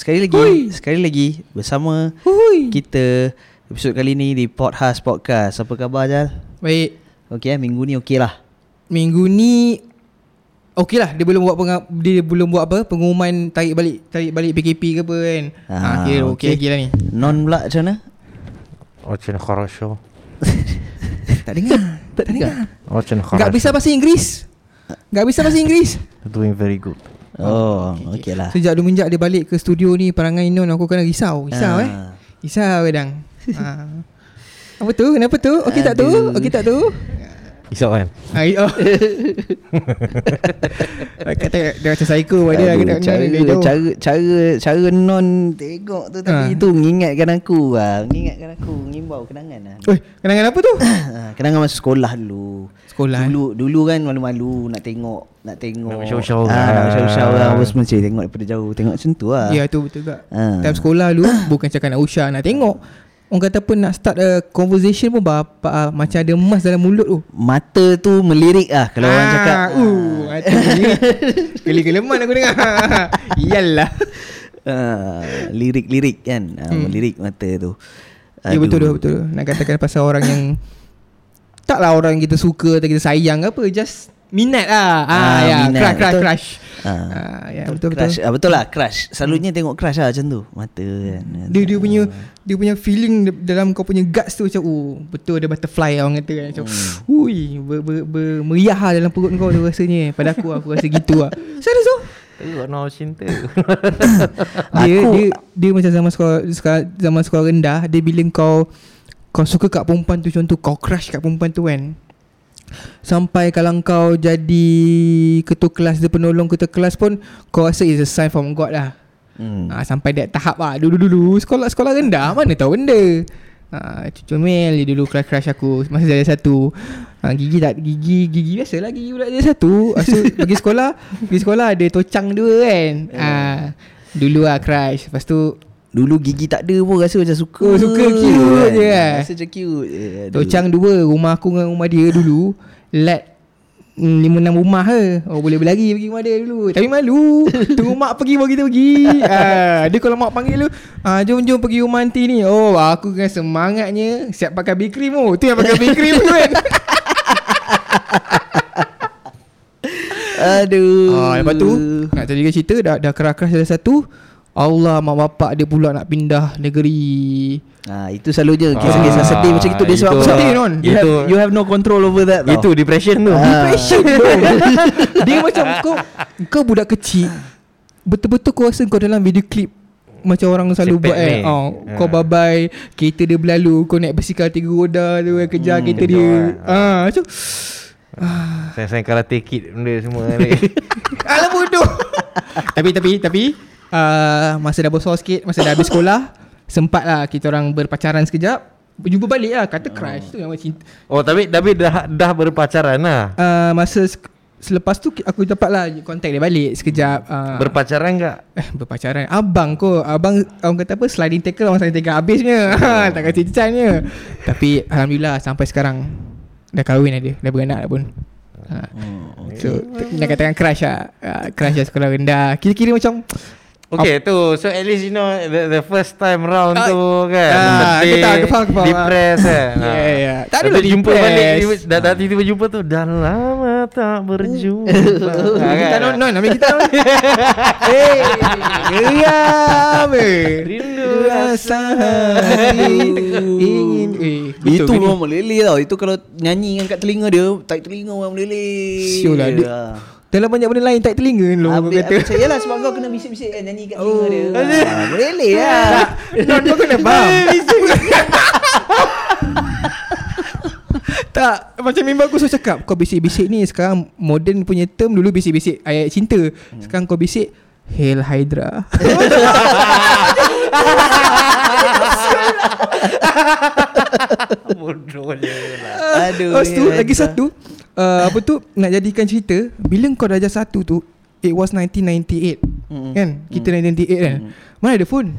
sekali lagi Hui. sekali lagi bersama Hui. kita episod kali ni di Podcast Podcast. Apa khabar Jal? Baik. Okey eh minggu ni okey lah. Minggu ni Okey lah dia belum buat penga- dia belum buat apa pengumuman tarik balik tarik balik PKP ke apa kan. Ah, Ah, kira okey okey. lagi lah ni. Non pula macam mana? Очень хорошо. Tak dengar. tak dengar. Очень Enggak хорошо. bisa bahasa Inggeris. Enggak bisa bahasa Inggeris. Doing very good. Oh, okey lah. Sejak dia menjak dia balik ke studio ni perangai non aku kena risau. Risau Ah. eh. Risau kadang. ah. Apa tu? Kenapa tu? Okey tak tu? Okey tak tu? Isap kan? Ai oh. Kata dia macam psycho pada dia Aduh, kena cara, dia jauh. cara cara cara non tengok tu tapi Ah. itu mengingatkan aku ah, mengingatkan aku ngimbau kenangan ah. Oi, kenangan apa tu? Ah, kenangan masa sekolah dulu. Sekolah. Dulu dulu kan malu-malu nak tengok, nak tengok. Nak bersyaur-syaur. Ah, nak bersyaur-syaur Ah. lah. Apa semua cik tengok daripada jauh. Tengok macam tu lah. Ya tu betul tak. Ah. Time sekolah dulu bukan cakap nak usah nak tengok. Orang kata pun nak start a conversation pun bapa ah, macam ada emas dalam mulut tu. Mata tu melirik ah kalau orang cakap. Uh, mati ni. Geli-geleman aku dengar. Iyalah. Ah, lirik-lirik kan. Ah, Hmm. Melirik mata tu. Ya betul tu betul. Nak katakan pasal orang yang taklah orang kita suka atau kita sayang ke apa just minat lah. Ah, Ah, ya, minat, crush crush betul. crush. Ah. Ah, ya betul betul. Crush, ah, betul lah crush. Selalunya tengok crush lah macam tu. Mata kan. Dia dia punya dia punya feeling dalam kau punya guts tu macam oh betul ada butterfly orang kata kan macam Hmm. ui ber, ber, ber, meriah lah dalam perut kau tu rasanya pada aku aku rasa gitu lah serius tu Tengok no cinta. dia dia dia macam zaman sekolah sekolah- zaman sekolah rendah dia bila kau kau suka kat perempuan tu contoh kau crush kat perempuan tu kan Sampai kalau kau jadi ketua kelas dia penolong ketua kelas pun kau rasa is a sign from God lah. Hmm. Ha, sampai that tahap lah. Dulu-dulu Sekolah-sekolah rendah Mana tahu benda. Ha, Cucu Mel Dia dulu crush-crush aku Masa dia satu. Ha, Gigi tak Gigi Gigi biasa lah Gigi budak dia satu. Lepas tu pergi sekolah Pergi sekolah ada tocang dua kan. Ha, Dulu lah crush. Lepas tu Dulu gigi tak ada pun rasa macam suka. Oh, suka cute je kan? Rasa macam cute. je. Aduh. Tocang dua Rumah aku dengan rumah dia dulu Let Hmm, lima enam rumah ke Oh boleh berlari pergi rumah dia dulu Tapi malu Tunggu mak pergi baru kita pergi ah, Dia kalau mak panggil lu ah, Jom jom pergi rumah aunty ni Oh aku dengan semangatnya Siap pakai big cream oh Tu yang pakai big cream tu kan Aduh. ah, Lepas tu Nak tadi dia cerita Dah, dah keras-keras ada satu Allah mak bapak dia pula nak pindah negeri Ah itu selalu je Ah, kisah-kisah sedih macam itu dia sebab? Sedih, non. You have, you have no control over that tau. Itu depression tu. Ah. Depression Dia macam kau Kau budak kecil Betul-betul kau rasa kau dalam video clip macam orang selalu Sepet buat eh oh, Ha. Kau babai Kereta dia berlalu Kau naik basikal tiga roda tu eh, Kejar Hmm, kereta dia ah, Macam Sayang-sayang karate kid benda semua ni. Alah bodoh Tapi tapi tapi uh, Masa dah besar sikit Masa dah habis sekolah Sempat lah kita orang berpacaran sekejap. Jumpa balik lah Kata crush tu yang macam cinta. Oh tapi tapi dah dah berpacaran lah. uh, Masa Selepas tu aku dapat lah Kontak dia balik sekejap. Uh, Berpacaran tak? Eh berpacaran. Abang ko Abang Orang kata apa Sliding tackle Orang sliding tackle habisnya. Tak kasi cincanya Tapi Alhamdulillah Sampai sekarang Dah kahwin dah dia. Dah beranak dah pun. Ha. So t- Nak katakan crush lah. Uh, Crush lah sekolah rendah. Kira-kira macam Okay tu. So at least you know The, the first time round Ah, tu kan ah, Sedih, aku tahu, aku faham, aku faham. Depressed kan. Ya, Ah. ya. Tak ada Lepas lah jumpa balik Dah, dah tiba-tiba jumpa tu Dah lama tak berjumpa. Ah, Kita kan? non non Ambil kita non Eh Geram eh. Rindu Rasa hati. Ingin Eh. Betul Itu memang meleleh tau. Itu kalau nyanyi kan kat telinga dia Tarik telinga orang meleleh Siul lah, dia- Ah. Dalam banyak benda lain Tak telinga lo Kau Habis, kata habis, Yalah sebab kau kena bisik-bisik kan Nyanyi kat telinga Oh. dia. Ah, Meleleh lah. Non kau kena faham. Tak Macam member aku selalu cakap Kau bisik-bisik ni Sekarang modern punya term Dulu bisik-bisik ayat cinta. Sekarang kau bisik Hail Hydra. Bodoh je lah. Aduh Lepas tu lagi satu uh, Apa tu? Nak jadikan cerita Bila kau darjah satu tu It was 1998 Mm-mm. Kan? Kita 1998 kan? Mana ada phone?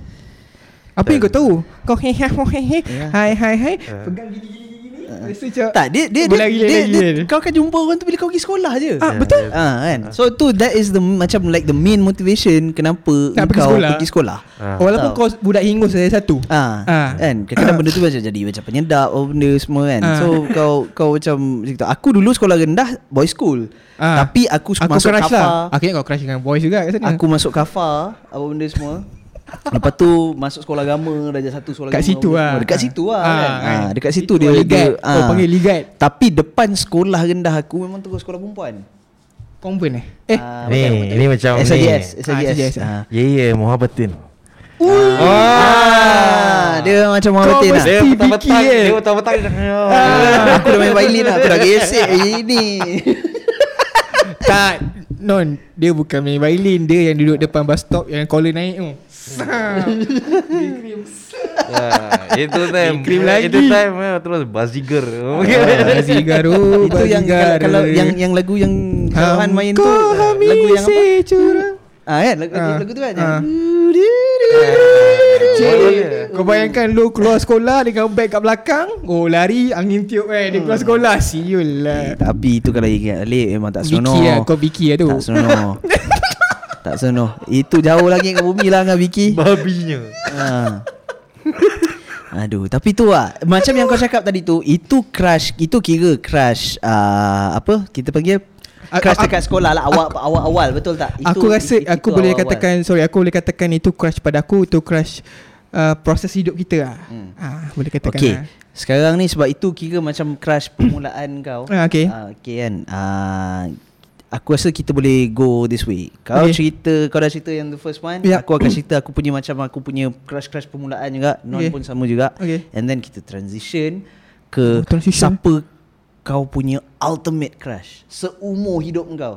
Apa yang kau tahu? Kau he he he he. Ya. Hai hai hai. Ya. Pegang gini gini Rasa macam Tak dia dia dia, Berlari dia, lagi dia, kan? kau akan jumpa orang tu bila kau pergi sekolah je. Ah, betul. Ah kan. So tu that is the macam like the main motivation kenapa Nak pergi kau sekolah. pergi sekolah. Ah. Walaupun Tahu. kau budak hingus saya satu Ah, Ah. kan kadang-kadang benda tu macam jadi macam penyedap oh benda semua kan. Ah. So kau kau macam tu. Aku dulu sekolah rendah boy school. Ah. Tapi aku, Aku masuk kafa. lah Akhirnya kau crush dengan boys juga kat sana Aku masuk kafa apa benda semua. Lepas tu masuk sekolah agama darjah satu sekolah Kat agama. situ apa lah. Dekat situ lah Ah, kan. kan. Ah, dekat situ Itu dia ligat. dia, Oh, panggil ligat. Tapi depan sekolah rendah aku memang terus sekolah perempuan. Convent eh Eh Ah, Ni, bukan, ni macam ni. Ah, SIS. Ah. Ya ya Muhabbatin Ah, dia macam Muhammad lah. Dia Fikir, petang-petang eh. Dia petang-petang Ah, aku dah main violin lah Aku dah gesek ini Tak Non Dia bukan main violin Dia yang duduk depan bus stop Yang collar naik tu Sah. ya, Itu time. Krim lagi. Itu time eh, Terus Baziger Bazigar oh Itu yang kalau, yang yang lagu yang Kawan main tu ah, Lagu yang apa? Ah kan? Lagu, lagu, Ah. lagu tu kan? Ah. Cik, kau bayangkan lu keluar sekolah dengan beg kat belakang Oh lari angin tiup eh Dia keluar sekolah. Siul lah. Tapi itu kalau ingat balik Memang tak Vicky seronok. lah Kau Vicky lah tu. Tak seronok Tak seronok Itu jauh lagi dengan bumi lah dengan Vicky Babinya ha. Aduh Tapi tu lah Macam yang kau cakap tadi tu Itu crush Itu kira crush uh, Apa Kita panggil Crush dekat sekolah lah Awal awal awal Betul tak Itu- Aku rasa itu- Aku itu boleh awal-awal. katakan Sorry aku boleh katakan Itu crush pada aku Itu crush uh, Proses hidup kita lah Hmm. ah, Boleh katakan Okay lah. Sekarang ni sebab itu kira macam crush permulaan kau Ah, okay. uh, kan uh, Aku rasa kita boleh go this way Kau Okay. cerita Kau dah cerita yang the first one Yup. Aku akan cerita Aku punya macam Aku punya crush-crush permulaan juga Non Okay. pun sama juga Okay. And then kita transition Ke Oh, transition. Siapa Kau punya ultimate crush Seumur hidup kau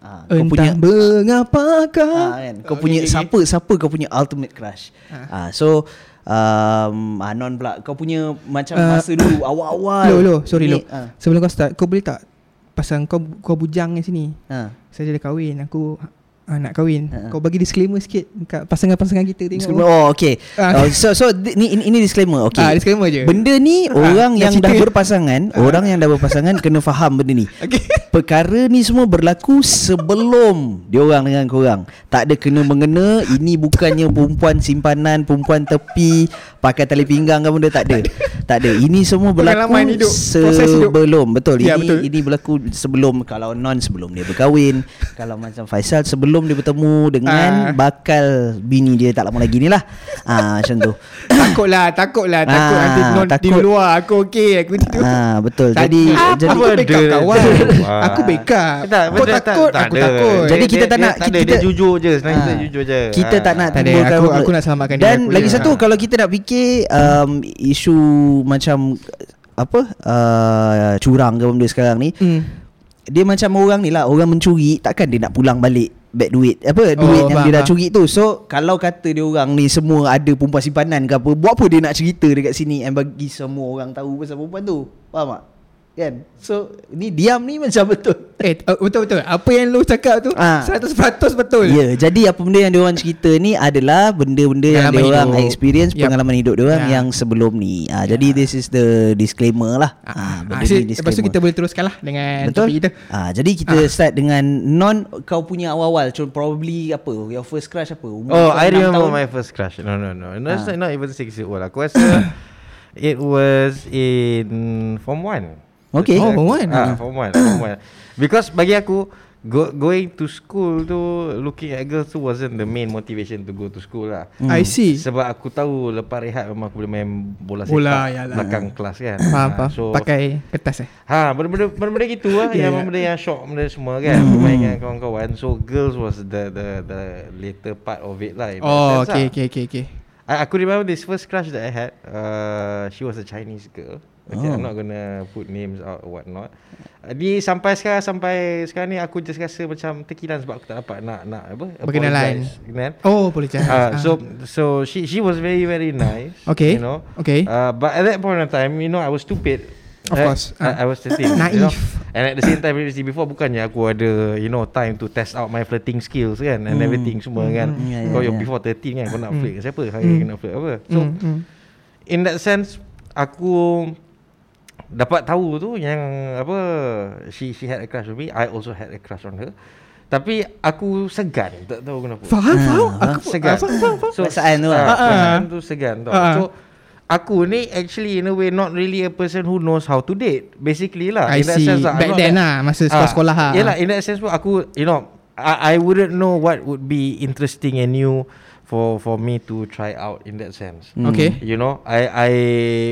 uh, Kau Entah punya mengapakah Ah, kan? Kau Oh, punya okay, okay, siapa siapa kau punya ultimate crush. Ah. so um Anon pula kau punya macam Ah, masa dulu awal-awal. Lo lo Sorry lo ah, Sebelum kau start Kau boleh tak Pasal kau kau bujang kat sini ah. Saya dah kahwin Aku ah, nak kahwin Ha, ha. Kau bagi disclaimer sikit Kat pasangan-pasangan kita tengok Disclaimer. Oh okay. Ah. Oh, so so ni ini, ini disclaimer. Okay. Ah, disclaimer je. Benda ni Ah, orang nak yang cerita. dah berpasangan, orang yang dah berpasangan kena faham benda ni. Okay Perkara ni semua berlaku sebelum dia orang dengan korang. Tak ada kena mengena, ini bukannya perempuan simpanan, perempuan tepi, pakai tali pinggang ke benda tak ada. Tak ada. Ini semua berlaku hidup, proses hidup. sebelum. Betul. Ya, ini betul. ini berlaku sebelum kalau non sebelum dia berkahwin, kalau macam Faisal sebelum dia bertemu dengan Ah. bakal bini dia tak lama lagi ni lah. Ah macam tu. Takutlah Takutlah Takut Ah, nanti non di takut. luar Aku okey Aku tidur Ah betul. Tak- Jadi Apa jadi Aku backup dia- kawan Ah. Aku backup Tak, Kau betul, takut tak, Aku tak ada. takut Jadi kita Dia- tak dia nak- kita- Dia jujur je Sebenarnya Ah. kita jujur je Kita Ah. tak nak timbulkan aku- aku nak selamatkan Dan diri aku lagi je. satu Ah. kalau kita nak fikir um, isu macam apa uh, curang ke benda sekarang ni hmm. dia macam orang ni lah orang mencuri takkan dia nak pulang balik back duit apa Oh, duit yang faham, dia dah faham. curi tu so kalau kata dia orang ni semua ada perempuan simpanan ke apa buat apa dia nak cerita dekat sini and bagi semua orang tahu pasal perempuan tu faham tak kan so ni diam ni macam betul Eh uh, betul-betul Apa yang lu cakap tu Ah. 100% betul Ya, yeah, jadi apa benda yang dia orang cerita ni adalah benda-benda yang Pengalaman dia orang hidup. experience Yup. pengalaman hidup dia orang Ya. yang sebelum ni. Ah, jadi this is the disclaimer lah. Ah, Ah, benda so, ni lepas tu kita boleh teruskan lah Dengan Betul? topik kita Ah, jadi kita start dengan non kau punya awal-awal. Contoh probably apa? Your first crush apa? Umur Oh I remember tahun? my first crush No no no No it's Ah. not even 6 years old Aku rasa It was in Form 1 Okay. Oh, form one? ah, Form 1 Form 1 Because bagi aku go, Going to school tu Looking at girls tu Wasn't the main motivation To go to school lah I see Sebab aku tahu Lepas rehat memang aku boleh main Bola sepak Bola, yalah. Belakang kelas kan Faham Ah, faham So Pakai kertas eh Ha, benda-benda benda-benda gitu lah Ya, yang ya. benda yang shock benda semua kan bermain dengan kawan-kawan. So girls was the the the later part of it lah. Oh okay lah. okay okay okay I, aku remember this first crush that I had. Uh, she was a Chinese girl. Okay, Oh. I'm not gonna put names out or what not. Uh, di sampai sekarang sampai sekarang ni aku just rasa macam terkilan sebab aku tak dapat nak nak apa? Berkenalan. Kan? Oh boleh cakap Uh, so so she she was very very nice. Okay. You know. Okay. Uh, but at that point in time, you know, I was stupid. Of Right? course. I, Ah. I was 13 you know? Naif. And at the same time Previously before Bukannya aku ada You know time to test out My flirting skills kan And Hmm. everything semua kan Hmm, ya, ya, Kau ya. yang before 13 kan Kau nak Hmm. flirt dengan siapa Hari Hmm. kena flirt apa So Hmm, hmm. in that sense Aku dapat tahu tu yang apa she she had a crush on me, I also had a crush on her. Tapi aku segan, tak tahu kenapa. Faham, faham. Ah, Aku segan. ah, faham, faham, faham. So Perasaan tu lah. ah, Ah, ah. Perasaan tu segan tau. Ah, ah. So aku ni actually in a way not really a person who knows how to date. Basically lah. I in that see. sense lah, I'm Back not then that- lah, masa Ah, sekolah-sekolah lah. Yelah in that sense pun aku you know I, I wouldn't know what would be interesting and new for for me to try out in that sense. Hmm. Okay. You know, I I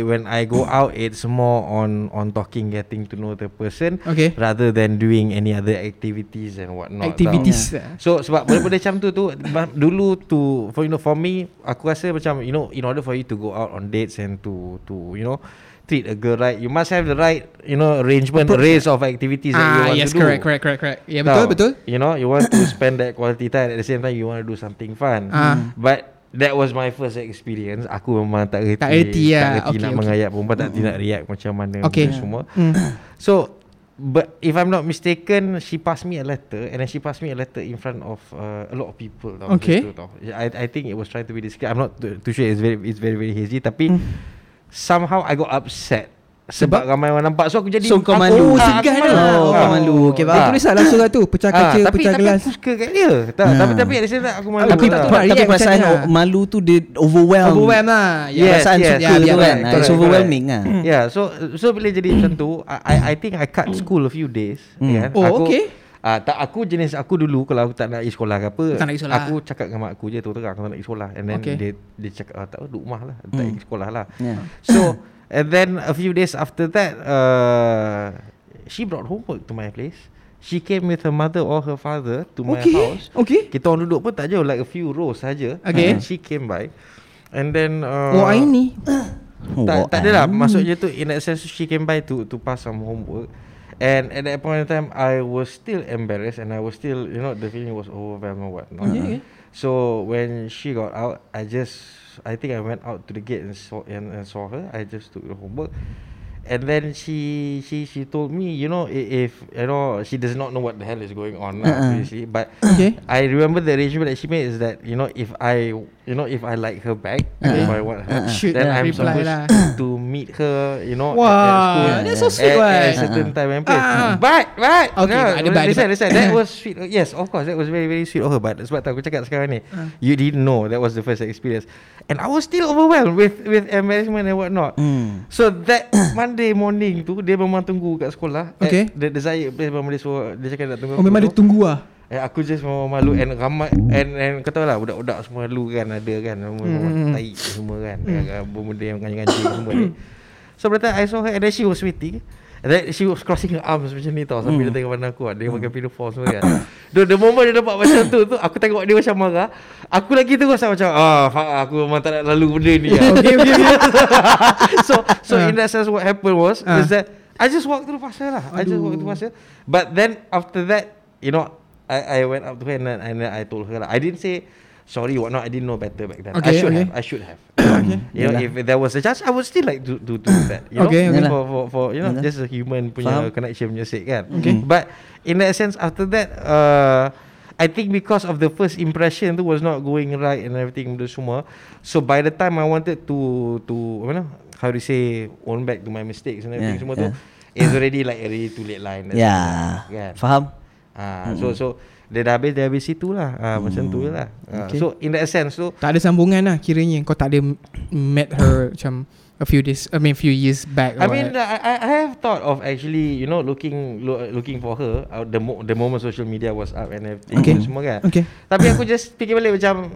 when I go out, it's more on on talking, getting to know the person, Okay. rather than doing any other activities and whatnot. Activities. tau. So sebab benda-benda macam tu tu dulu tu for you know for me aku rasa macam you know in order for you to go out on dates and to to you know treat a girl right, you must have the right you know arrangement, range of activities that you Ah, want yes, to do. correct, correct, correct, correct. Ya, betul, Tahu? betul. You know, you want to spend that quality time at the same time you want to do something fun. Ah. But that was my first experience. Aku memang tak reti. Tak reti lah. Tak reti Okay, nak okay. mengayak perempuan, tak reti nak react macam mana Okay. semua. Hmm. So But if I'm not mistaken, she passed me a letter, and then she passed me a letter in front of uh, a lot of people. Tau, Okay. tu, tau. I I think it was trying to be discreet. I'm not too, too sure. It's very it's very very hazy. Tapi Hmm. Somehow I got upset Sebab? sebab ramai orang nampak. So aku jadi So, kau aku- malu. Oh, ah, segan aku lah. malu. Oh, kau Ah. malu. Okay, Dia faham. tulislah surat tu Pecah Ah, kaca tapi, Pecah tapi gelas aku suka kat dia tak, Ah. Tapi tapi time aku malu Tapi lah. tak Tapi react perasaan macam mana? malu tu dia overwhelm. Overwhelm lah Yes, Perasaan yes. suka Ya, tu kan. correct, It's overwhelming lah. Yeah, so so bila jadi macam tu, I I think I cut school a few days. Hmm. Kan? Oh, aku, okay. Ah, tak aku jenis aku dulu kalau aku tak nak pergi sekolah ke apa, Tak nak sekolah. aku cakap dengan mak aku je tu terang aku tak nak pergi sekolah and then Okay. dia dia cakap ah, tak apa duduk rumah lah, tak Hmm. pergi sekolah lah. Yeah. So and then a few days after that, uh, she brought homework to my place. She came with her mother or her father to my Okay house. Okay Kita orang duduk pun tak jauh like a few rows saja. Okay. And she came by. And then uh, Oh ini Oh, tak, tak ah. adalah Maksudnya tu In that sense She came by to To pass some homework And at that point in time I was still embarrassed And I was still You know The feeling was overwhelmed or what not. Okay, okay. So when she got out I just I think I went out to the gate And saw, and, and saw her I just took the homework And then she she she told me, you know, i- if you know, she does not know what the hell is going on, uh Uh-uh. obviously. But Okay I remember the arrangement that she made is that you know if I you know if I like her back if I want her Should then I'm reply supposed lah. to meet her you know Wah, at, at school that's so at, sweet, at what? a certain time and place Ah. but but Okay, no, ada but, listen but. listen that was sweet yes of course that was very very sweet of her but sebab tu aku cakap sekarang ni Ah. you didn't know that was the first experience and I was still overwhelmed with with embarrassment and whatnot Hmm. So that Monday morning tu Dia memang tunggu kat sekolah Okay. At the desired place Memang dia suruh Dia cakap nak tunggu Oh memang dia tunggu lah Eh, aku just memang malu and ramai and and kau tahu lah budak-budak semua malu kan ada kan semua Hmm. mm. tai semua kan mm. benda yang kancing-kancing semua ni. So time I saw her and then she was waiting and then she was crossing her arms macam ni tau sambil Hmm. dia tengok pandang aku dia pakai pinafore semua kan. the, the moment dia nampak macam tu tu aku tengok dia macam marah. Aku lagi terus macam ah aku memang tak nak lalu benda ni. lah." Okay okay okay so so Ah. in that sense what happened was Ah. is that I just walked through her lah. I just walked through her. But then after that, you know, I I went up to her and then, and then I told her lah. I didn't say sorry what not. I didn't know better back then. I Okay, should okay. have. I should have. okay. You know, Yalah. if there was a chance, I would still like to to do that. You Okay, know, okay. for for for you know, just a human punya Faham. connection punya sake kan. Okay. But in that sense, after that, uh, I think because of the first impression tu was not going right and everything tu semua. So by the time I wanted to to apa nama, how to say own back to my mistakes and everything Yeah, semua yeah. tu, it's already like already too late in that Ya. sense, Kan? Faham? Ah, so so dia dah habis dia habis situ lah. Ah, macam tu je lah. Ah, Okay. So in that sense tu Tak ada sambungan lah kiranya Kau tak ada met her Macam A few days I mean few years back I mean. I, I have thought of actually, you know, looking lo, looking for her uh, the mo- the moment social media was up and everything Okay. semua kan. Okay Tapi aku just fikir balik macam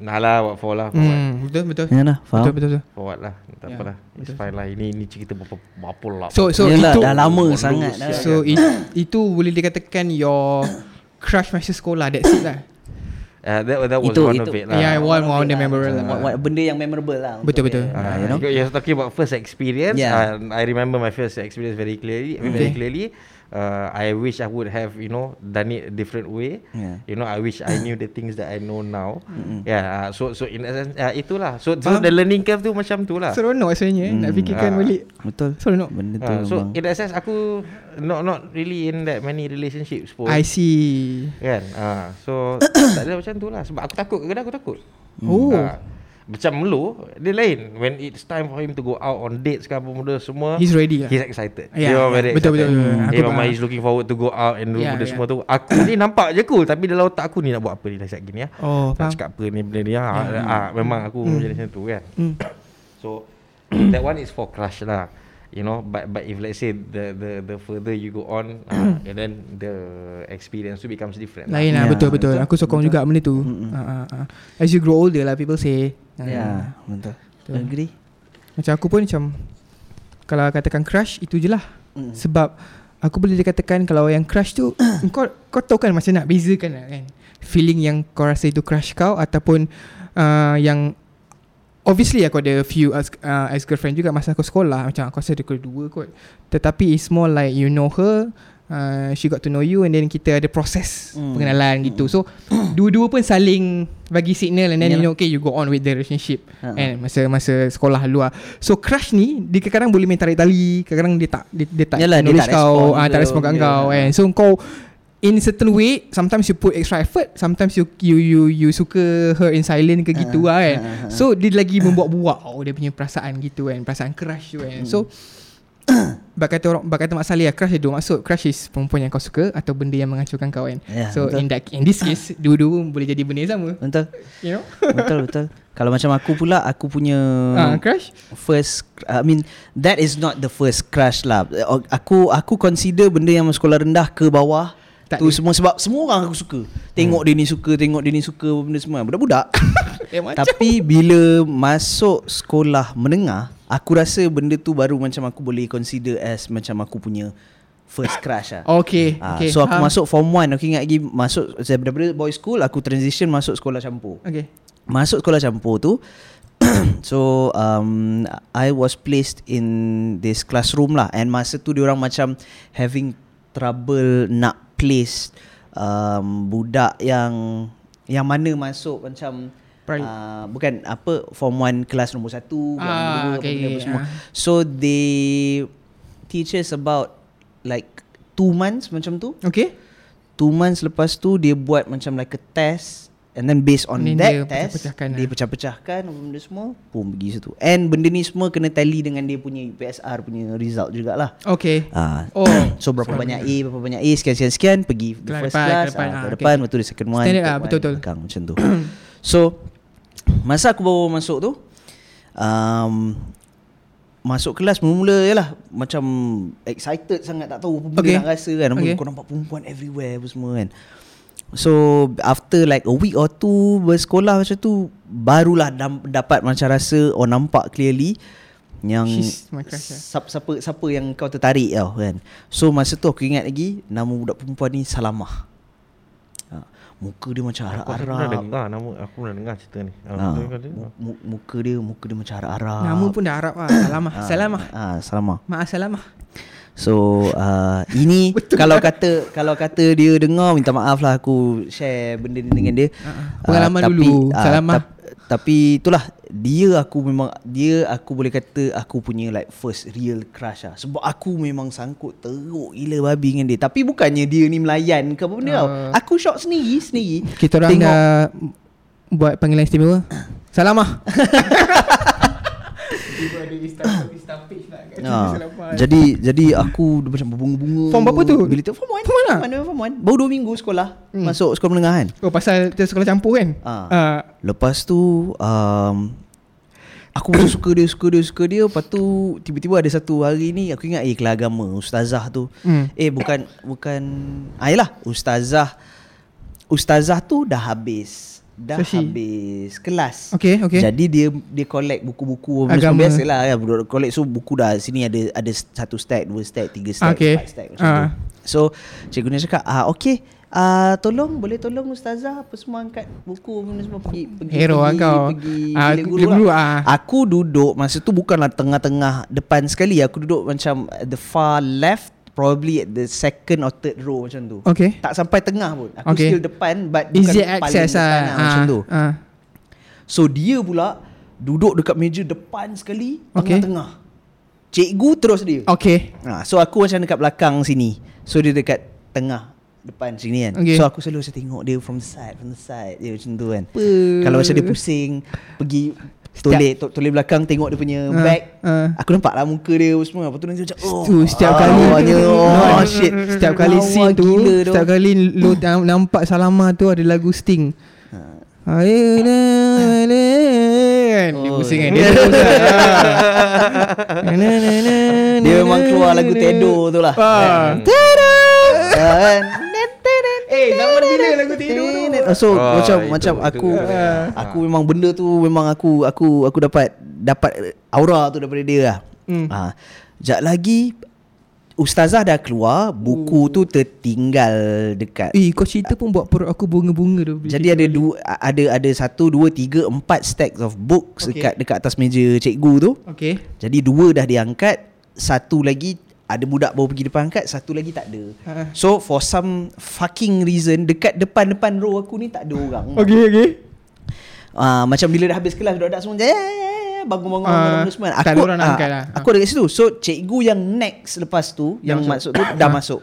Nah lah what for lah for what hmm, Betul betul Ya lah, Betul faham. betul betul For what lah Tak Ya, apalah It's betul. fine lah Ini ini cerita berapa Berapa lah So so Yelah, itu dah lama sangat dah. So it, itu boleh dikatakan Your Crush masa sekolah That's it lah uh, that, that was Itu- one itu- of it lah Yeah, one one of the lah, memorable lah. what- what- Benda yang memorable lah untuk Betul, betul. dia. Uh, Ah, you know? You're talking about first experience. Yeah. Uh, I remember my first experience very clearly. Okay. Very clearly. Uh, I wish I would have, you know, done it a different way. Yeah. You know, I wish I knew the things that I know now. Mm-mm. Yeah. Uh, so so in essence, uh, itulah. So, so Faham. the learning curve tu macam tu lah. Seronok sebenarnya eh, Nak fikirkan Ah. balik Betul. Seronok Benda tu Uh, so in that sense, aku not not really in that many relationships pun. I see Kan uh, So tak ada macam tu lah Sebab aku takut Kadang aku takut Oh Ah. Macam Melu Dia lain When it's time for him to go out On dates ke apa benda semua He's ready lah He's excited Dia memang ya. very Betul, excited. betul, betul. Hmm. Dia memang he's looking forward to go out And do Ya, benda ya. semua tu Aku ni nampak je cool Tapi dalam otak aku ni Nak buat apa ni Dah siap gini ya Oh Nak cakap apa ni benda ni ah, Ya. ah, Memang aku Hmm. jadi macam tu kan hmm. So That one is for crush lah You know But but if let's say The the the further you go on uh, And then The experience tu becomes different Lain Ya, lah betul betul betul, Aku sokong betul. juga benda tu. Ah, ah, ah. As you grow older lah People say Ya yeah, Betul Betul. Agree Macam aku pun macam Kalau katakan crush Itu je lah Mm. Sebab Aku boleh dikatakan Kalau yang crush tu kau, kau tahu kan Macam nak bezakan lah kan Feeling yang kau rasa itu crush kau Ataupun uh, Yang Obviously aku ada few as, uh, as girlfriend juga Masa aku sekolah Macam aku rasa ada kedua kot Tetapi it's more like You know her uh, She got to know you And then kita ada proses Mm. Pengenalan gitu So Dua-dua pun saling Bagi signal And then you Yalah. know Okay you go on with the relationship Ha-ha. And masa masa sekolah luar So crush ni Dia kadang-kadang boleh main tarik tali Kadang-kadang dia tak Dia, dia tak Yalah, dia tak kau respond ah, Tak respon kat benda. kau kan So kau In certain way Sometimes you put extra effort Sometimes you you you, you suka her in silent ke gitu Ah, lah kan. ah, ah. So dia lagi membuat-buat oh, Dia punya perasaan gitu kan Perasaan crush tu kan. So Bak kata orang Bak kata Mak Saleh Crush ada dua maksud. Crush is perempuan yang kau suka Atau benda yang menghancurkan kau kan. Ya, So betul. in that in this case Dua-dua boleh jadi benda yang sama. Betul. You know? Betul betul. Kalau macam aku pula Aku punya Ah, Crush? First I mean That is not the first crush lah. Aku Aku consider benda yang sekolah rendah ke bawah Tak tu ada. semua sebab semua orang aku suka. Tengok dia ni suka, tengok dia ni suka benda semua. Budak-budak. Eh macam Tapi bila masuk sekolah menengah, aku rasa benda tu baru macam aku boleh consider as macam aku punya first crush lah. Okay, Ah, okay. so aku faham. masuk form 1 Aku ingat lagi Masuk Daripada boys school Aku transition masuk sekolah campur Okay. Masuk sekolah campur tu So um, I was placed in this classroom lah And masa tu diorang macam Having trouble nak place um, Budak yang Yang mana masuk macam uh, Bukan apa Form 1 kelas nombor 1 Ah, okay, okay, semua ah. So they Teach us about Like Two months macam tu Okay. Two months lepas tu Dia buat macam like a test And then based on Then that dia test pecah-pecahkan Dia lah. pecah-pecahkan apa Benda semua Pum pergi situ And benda ni semua Kena tally dengan dia punya PSR punya result jugalah Okay. Ah, Oh. So berapa banyak A Berapa banyak A Sekian-sekian Pergi the Kelas first depan, class ke depan, ah, Ke okay. depan Lepas tu the second one Standard lah, betul-betul. belakang, Macam tu So Masa aku bawa masuk tu um, Masuk kelas mula-mula Yalah Macam Excited sangat Tak tahu apa benda Okay. nak rasa kan Okay. okay. Kau nampak perempuan everywhere Apa semua kan So After like a week or two Bersekolah macam tu Barulah dam- dapat macam rasa Or nampak clearly Yang crush lah. siapa, siapa, siapa yang kau tertarik tau kan So masa tu aku ingat lagi Nama budak perempuan ni Salamah ha, Muka dia macam Aku rasa pernah Arab-Arab dengar nama Aku pernah dengar cerita ni Ha, dia? muka dia muka dia macam Arab-Arab. Nama pun dah Arab lah. Salamah. Ah, Salamah. Ah, salamah. Maaf salamah. So uh, ini kalau kata kalau kata dia dengar minta maaf lah aku share benda ni dengan dia. Ah. Pengalaman Ah, tapi, dulu. ah, Salamah. tap- tapi itulah dia aku memang dia aku boleh kata aku punya like first real crush lah. Sebab aku memang sangkut teruk gila babi dengan dia. Tapi bukannya dia ni melayan ke apa benda tau. Ah. Aku shock sendiri sendiri. Kita orang Tengok- dah buat panggilan istimewa. Salamah. Ha. Jadi jadi aku macam berbunga-bunga. Form berapa tu? Bila tu form 1. Form one lah? Mana form 1? Baru 2 minggu sekolah. Hmm. Masuk sekolah menengah kan. Oh pasal dia sekolah campur kan? Ah. Ah. Lepas tu um, aku macam suka dia, suka dia, suka dia. Lepas tu tiba-tiba ada satu hari ni aku ingat eh kelas agama ustazah tu. Hmm. Eh bukan bukan ah yalah ustazah ustazah tu dah habis. Dah So she- habis kelas. Okay, okay. Jadi dia dia collect buku-buku Agama. semua biasalah ya collect so buku dah sini ada ada satu stack, dua stack, tiga stack, Okay. empat stack macam Ah. tu. So cikgu ni cakap ah okey Ah tolong boleh tolong ustazah apa semua angkat buku benda semua pergi pergi Hero lah pergi, kau. pergi Ah, bilik bilik guru, lah. ah. Aku duduk masa tu bukanlah tengah-tengah depan sekali aku duduk macam the far left probably at the second or third row macam tu. Okay. Tak sampai tengah pun. Aku Okay. still depan but Easy bukan paling access depan lah. lah, macam tu. Ah. So dia pula duduk dekat meja depan sekali Okay. tengah-tengah. Cikgu terus dia. Okay. Ha, so aku macam dekat belakang sini. So dia dekat tengah depan sini kan. Okay. So aku selalu saya tengok dia from the side, from the side dia macam tu kan. Apa? Kalau macam dia pusing pergi Toleh to- toleh belakang tengok dia punya Ah, bag. ah. Aku nampak lah muka dia semua. Lepas tu nanti macam oh. Tu setiap ah, kali Lawanya oh shit. Setiap kali Lawa scene tu. Setiap kali lo nam- nampak Salama tu ada lagu Sting Ayo na na kan Dia Oh, pusing kan ya. Dia pusing na, na, na, Dia memang keluar lagu. Tedo tu lah. Ah. So Oh, macam itu, macam itu, aku itu. aku memang benda tu memang aku aku aku dapat dapat aura tu daripada dia lah. Hmm. Ha. Sekejap lagi ustazah dah keluar, buku tu tertinggal dekat. Eh kau cerita pun buat perut aku bunga-bunga tu Jadi ada dua ada ada satu dua tiga empat stacks of books Okay. dekat dekat atas meja cikgu tu. Okay Jadi dua dah diangkat, satu lagi ada budak baru pergi depan angkat, satu lagi tak ada. Ha. So for some fucking reason dekat depan-depan row aku ni tak ada orang. Okay okay Ah macam bila dah habis kelas budak-budak semua ya ya ya, ya bangun-bangun bangun semua. tak ada orang nak ah, angkat lah. Aku ada kat situ. So cikgu yang next lepas tu yang masuk, tu dah masuk.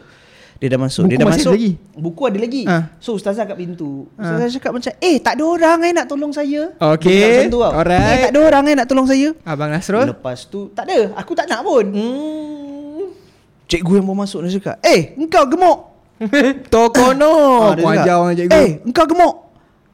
Dia dah masuk. Buku dia dah masih masuk. ada lagi? Buku ada lagi. Ah. So ustazah kat pintu. Ustazah cakap macam, "Eh, tak ada orang eh nak tolong saya." Okay, macam tu alright. Eh, tak ada orang eh nak tolong saya. Abang Nasrul Lepas tu tak ada, aku tak nak pun. Hmm Cikgu yang baru masuk dia cakap, "Eh, engkau gemuk." Tokono. Ah, Kau cakap, ajar orang cikgu. Eh engkau gemuk.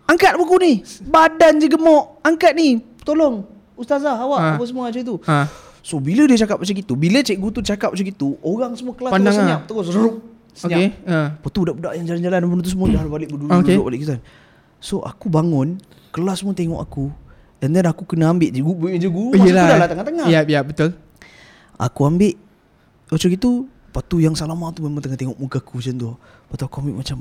Angkat buku ni. Badan je gemuk. Angkat ni. Tolong. Ustazah awak Ha. Apa semua macam tu ha. So bila dia cakap macam gitu Bila cikgu tu cakap macam gitu Orang semua kelas Pandang terus lah. senyap Terus. Ruk Senyap. Okay ha. Lepas tu budak-budak yang jalan-jalan Benda tu semua dah balik berduduk Okay. duduk balik kita So aku bangun Kelas semua tengok aku And then aku kena ambil Cikgu meja guru Masa tu dah lah tengah-tengah. Ya ya betul. Aku ambil Macam gitu Lepas tu yang Salama tu Memang tengah tengok muka aku macam tu Lepas tu aku ambil macam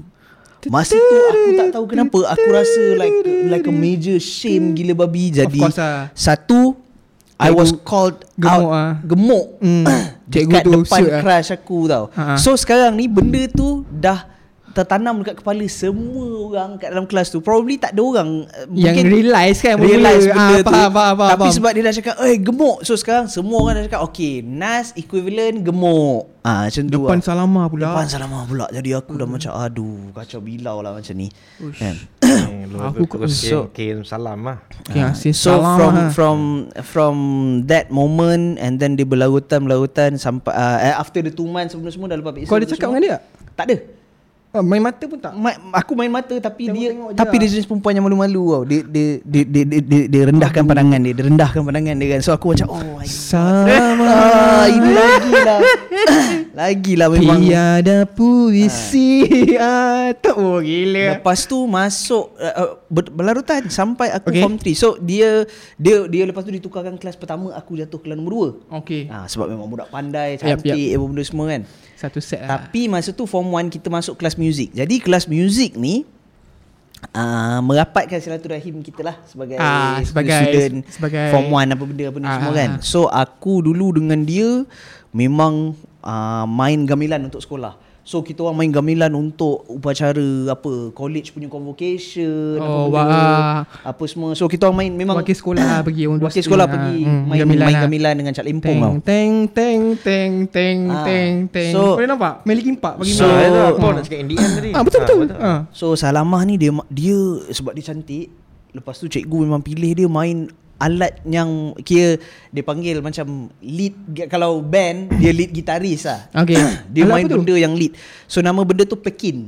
Masa tu aku tak tahu kenapa Aku rasa like Like a major shame gila babi Jadi course lah. Satu I was called gemuk out ah. Gemuk. Cikgu Dekat depan shoot ah. crush aku tau Ha-ha. So sekarang ni Benda tu dah Tertanam dekat kepala Semua orang kat dalam kelas tu Probably tak ada orang uh, Yang mungkin- realise kan Realise mula-mula. benda Ah, tu faham, faham, faham, Tapi faham. sebab dia dah cakap Eh gemuk So sekarang semua orang dah cakap Okay Nas equivalent gemuk Ah Macam tu Depan lah. Salama pula Depan Salama pula Jadi aku dah macam Aduh Kacau bilau lah macam ni kan? Aku so- kirim salam lah Ya, si So Salama from ha. from from that moment and then dia berlarutan berlarutan sampai uh, after the two months sebelum semua dah lepas Kau ada cakap dengan dia tak? Tak ada. Oh, main mata pun tak? Ma- aku main mata tapi dia Tengok-tengok je tapi lah. dia jenis perempuan yang malu-malu tau. Dia dia dia dia, dia, dia, dia rendahkan pandangan dia, dia rendahkan pandangan dia kan. So aku macam oh Sama Ah, ini lagi lah. lagi lah memang. Tiada puisi atau oh, gila. Lepas tu masuk uh, uh, ber- berlarutan sampai aku Okay. okay. form 3. So dia dia dia lepas tu ditukarkan kelas pertama aku jatuh kelas nombor 2. Okey. Ha, sebab memang budak pandai, cantik, yap. apa benda semua kan. Satu set lah. Tapi masa tu form 1 kita masuk kelas muzik. Jadi kelas muzik ni uh, merapatkan silaturahim kita lah sebagai, Ah, sebagai- student sebagai- form 1 apa benda apa benda Ah, semua kan. So aku dulu dengan dia memang uh, main gamilan untuk sekolah. So kita orang main gamilan untuk upacara apa college punya convocation Oh, apa wah. benda, apa semua. So kita orang main memang Wakil sekolah lah pergi orang wakil sekolah lah. pergi Hmm, main gamilan main lah. gamilan dengan Cak Limpong tau. Teng teng teng teng teng Ah, teng teng. so- Boleh nampak? Meliki empat bagi So- itu Ah. aku nak cakap NDN tadi Ah betul betul. Ah. So Salamah ni dia dia sebab dia cantik Lepas tu cikgu memang pilih dia main alat yang kira dia panggil macam lead kalau band dia lead gitaris lah. Okey. Dia Alat main tu? benda yang lead. So nama benda tu Pekin.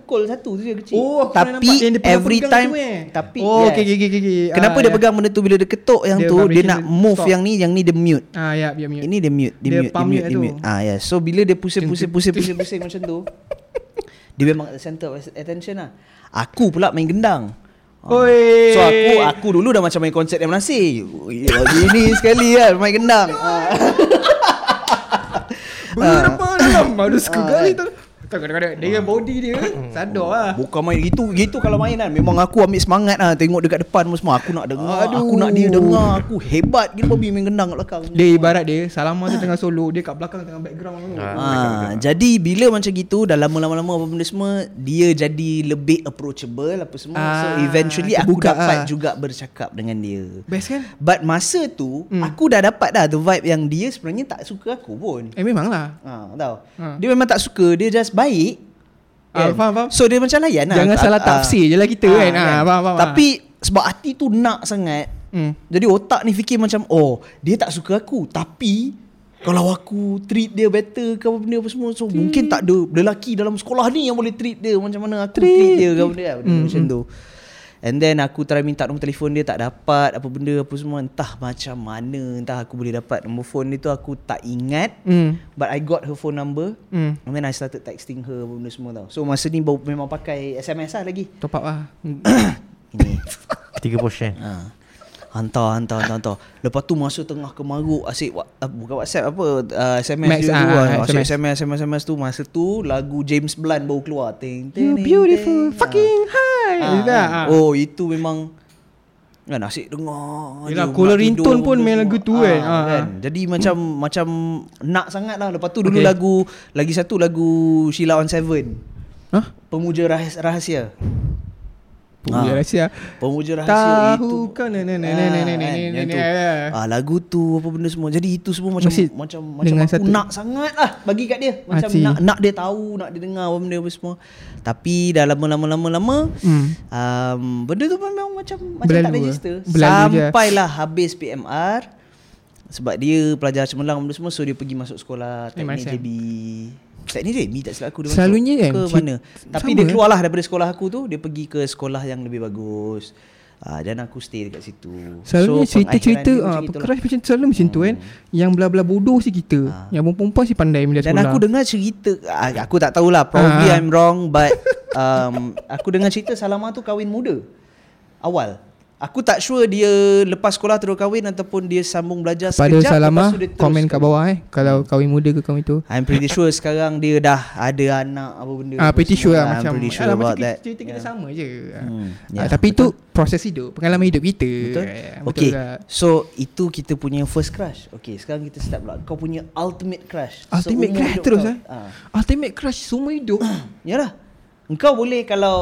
tukul satu tu je kecil. Oh, aku pernah tapi nampak yang dia pegang- every pegang time tu, eh. tapi Oh, yes. okey, okey, okey, okey. Kenapa Ah, dia ya. pegang benda tu bila dia ketuk yang Dia tu dia nak dia move stop. yang ni yang ni dia mute. Ah ya, ya mute. Ini dia mute, dia, Dia mute, dia mute, dia mute. Ah ya. So bila dia pusing-pusing pusing-pusing pusing macam tu, dia memang at the center of attention lah. Aku pula main gendang. Ah. Oi. So aku aku dulu dah macam main konsert yang menasih. Lagi ni sekali kan main gendang. Ah. Berapa dalam Baru Ah, sekali tu Tak kadang-kadang Dengan body dia Sadar lah. Bukan main gitu Gitu kalau main kan. Memang aku ambil semangat lah Tengok dekat depan semua. Aku nak dengar Aduh. Aku nak dia dengar. Aku hebat Gila babi main gendang kat belakang. Dia ibarat dia Salama tu tengah solo Dia kat belakang tengah background tu. Ah. Ha, jadi bila macam gitu dah lama-lama apa benda semua dia jadi lebih approachable apa semua. So Ah, eventually aku terbuka dapat ah. juga bercakap dengan dia. Best kan? But masa tu Hmm. aku dah dapat dah the vibe yang dia sebenarnya tak suka aku pun. Eh memang lah. Ha tahu. Ha. dia memang tak suka dia just baik Ah, faham, faham. so dia macam layan lah. Jangan Ah, salah ah. tafsir je lah kita kan. Ah, faham, faham, tapi sebab hati tu nak sangat Hmm. jadi otak ni fikir macam Oh dia tak suka aku. Tapi Kalau aku treat dia better ke apa benda apa semua. So mungkin tak ada Lelaki dalam sekolah ni yang boleh treat dia Macam mana aku treat, treat dia ke apa benda, benda Hmm, macam tu And then aku try minta nombor telefon dia Tak dapat apa benda apa semua Entah macam mana Entah aku boleh dapat nombor phone dia tu Aku tak ingat Hmm. But I got her phone number Hmm. And then I started texting her apa benda semua tau So masa ni baru memang pakai SMS lah lagi Top up lah. Ini 30%. Ha. Hantar, hantar, hantar, hantar. Lepas tu masa tengah kemaruk asyik wa- uh, bukan WhatsApp apa uh, SMS Max, dia ah, tu ah, ah. Asyik SMS. SMS, SMS, SMS tu masa tu lagu James Blunt baru keluar. Ting, ting, You ting, beautiful ting. fucking high. Ah. Oh, itu memang kan asyik dengar. Yelah, je, tidur ringtone pun main lagu tu Ah, kan. Ah, kan. Jadi macam macam nak sangat lah. Lepas tu dulu Okay. lagu lagi satu lagu Sheila on Seven. Hah? Pemuja rahsia. rahsia. Punya Ah. rahsia. Pemuja rahsia itu Tahu kan kan, na yang na tu. na. Ah lagu tu apa benda semua. Jadi itu semua macam Mesti macam macam aku satu- nak sangat lah bagi kat dia. Macam Hati. nak nak dia tahu, nak dia dengar apa benda apa semua. Tapi dah lama-lama lama-lama Hmm. um, benda tu memang macam macam Berlalu tak lah. register. Berlalu je. Sampailah habis PMR sebab dia pelajar cemerlang benda semua so dia pergi masuk sekolah teknik MSM. Teknik JB tak silap aku dia Selalunya masuk kan, ke cik- mana. Tapi sama dia eh. keluarlah daripada sekolah aku tu dia pergi ke sekolah yang lebih bagus. Ah, dan aku stay dekat situ. Selalunya So, cerita-cerita ah macam itulah. perkeras macam selalu macam tu kan. Yang belah-belah bodoh si kita. Ah. Yang perempuan si pandai bila Dan sekolah. aku dengar cerita ah, Aku tak tahulah Probably Ah. I'm wrong But um, Aku dengar cerita Salama tu kahwin muda Awal Aku tak sure dia Lepas sekolah terus kahwin Ataupun dia sambung belajar pada sekejap Salama lepas komen kat bawah eh kalau kahwin muda ke kahwin tu. I'm pretty sure sekarang dia dah ada anak apa benda Ah apa pretty semua sure lah macam pretty sure alah, about macam that cerita kita Yeah. sama je. Hmm, Ah, yeah, tapi itu proses hidup, pengalaman hidup kita. Betul Eh, Okay lah. So itu kita punya first crush Okay sekarang kita start pula Kau punya ultimate crush Ultimate Seumur crush terus eh. Ah. Ultimate crush semua hidup. Yalah. Engkau boleh kalau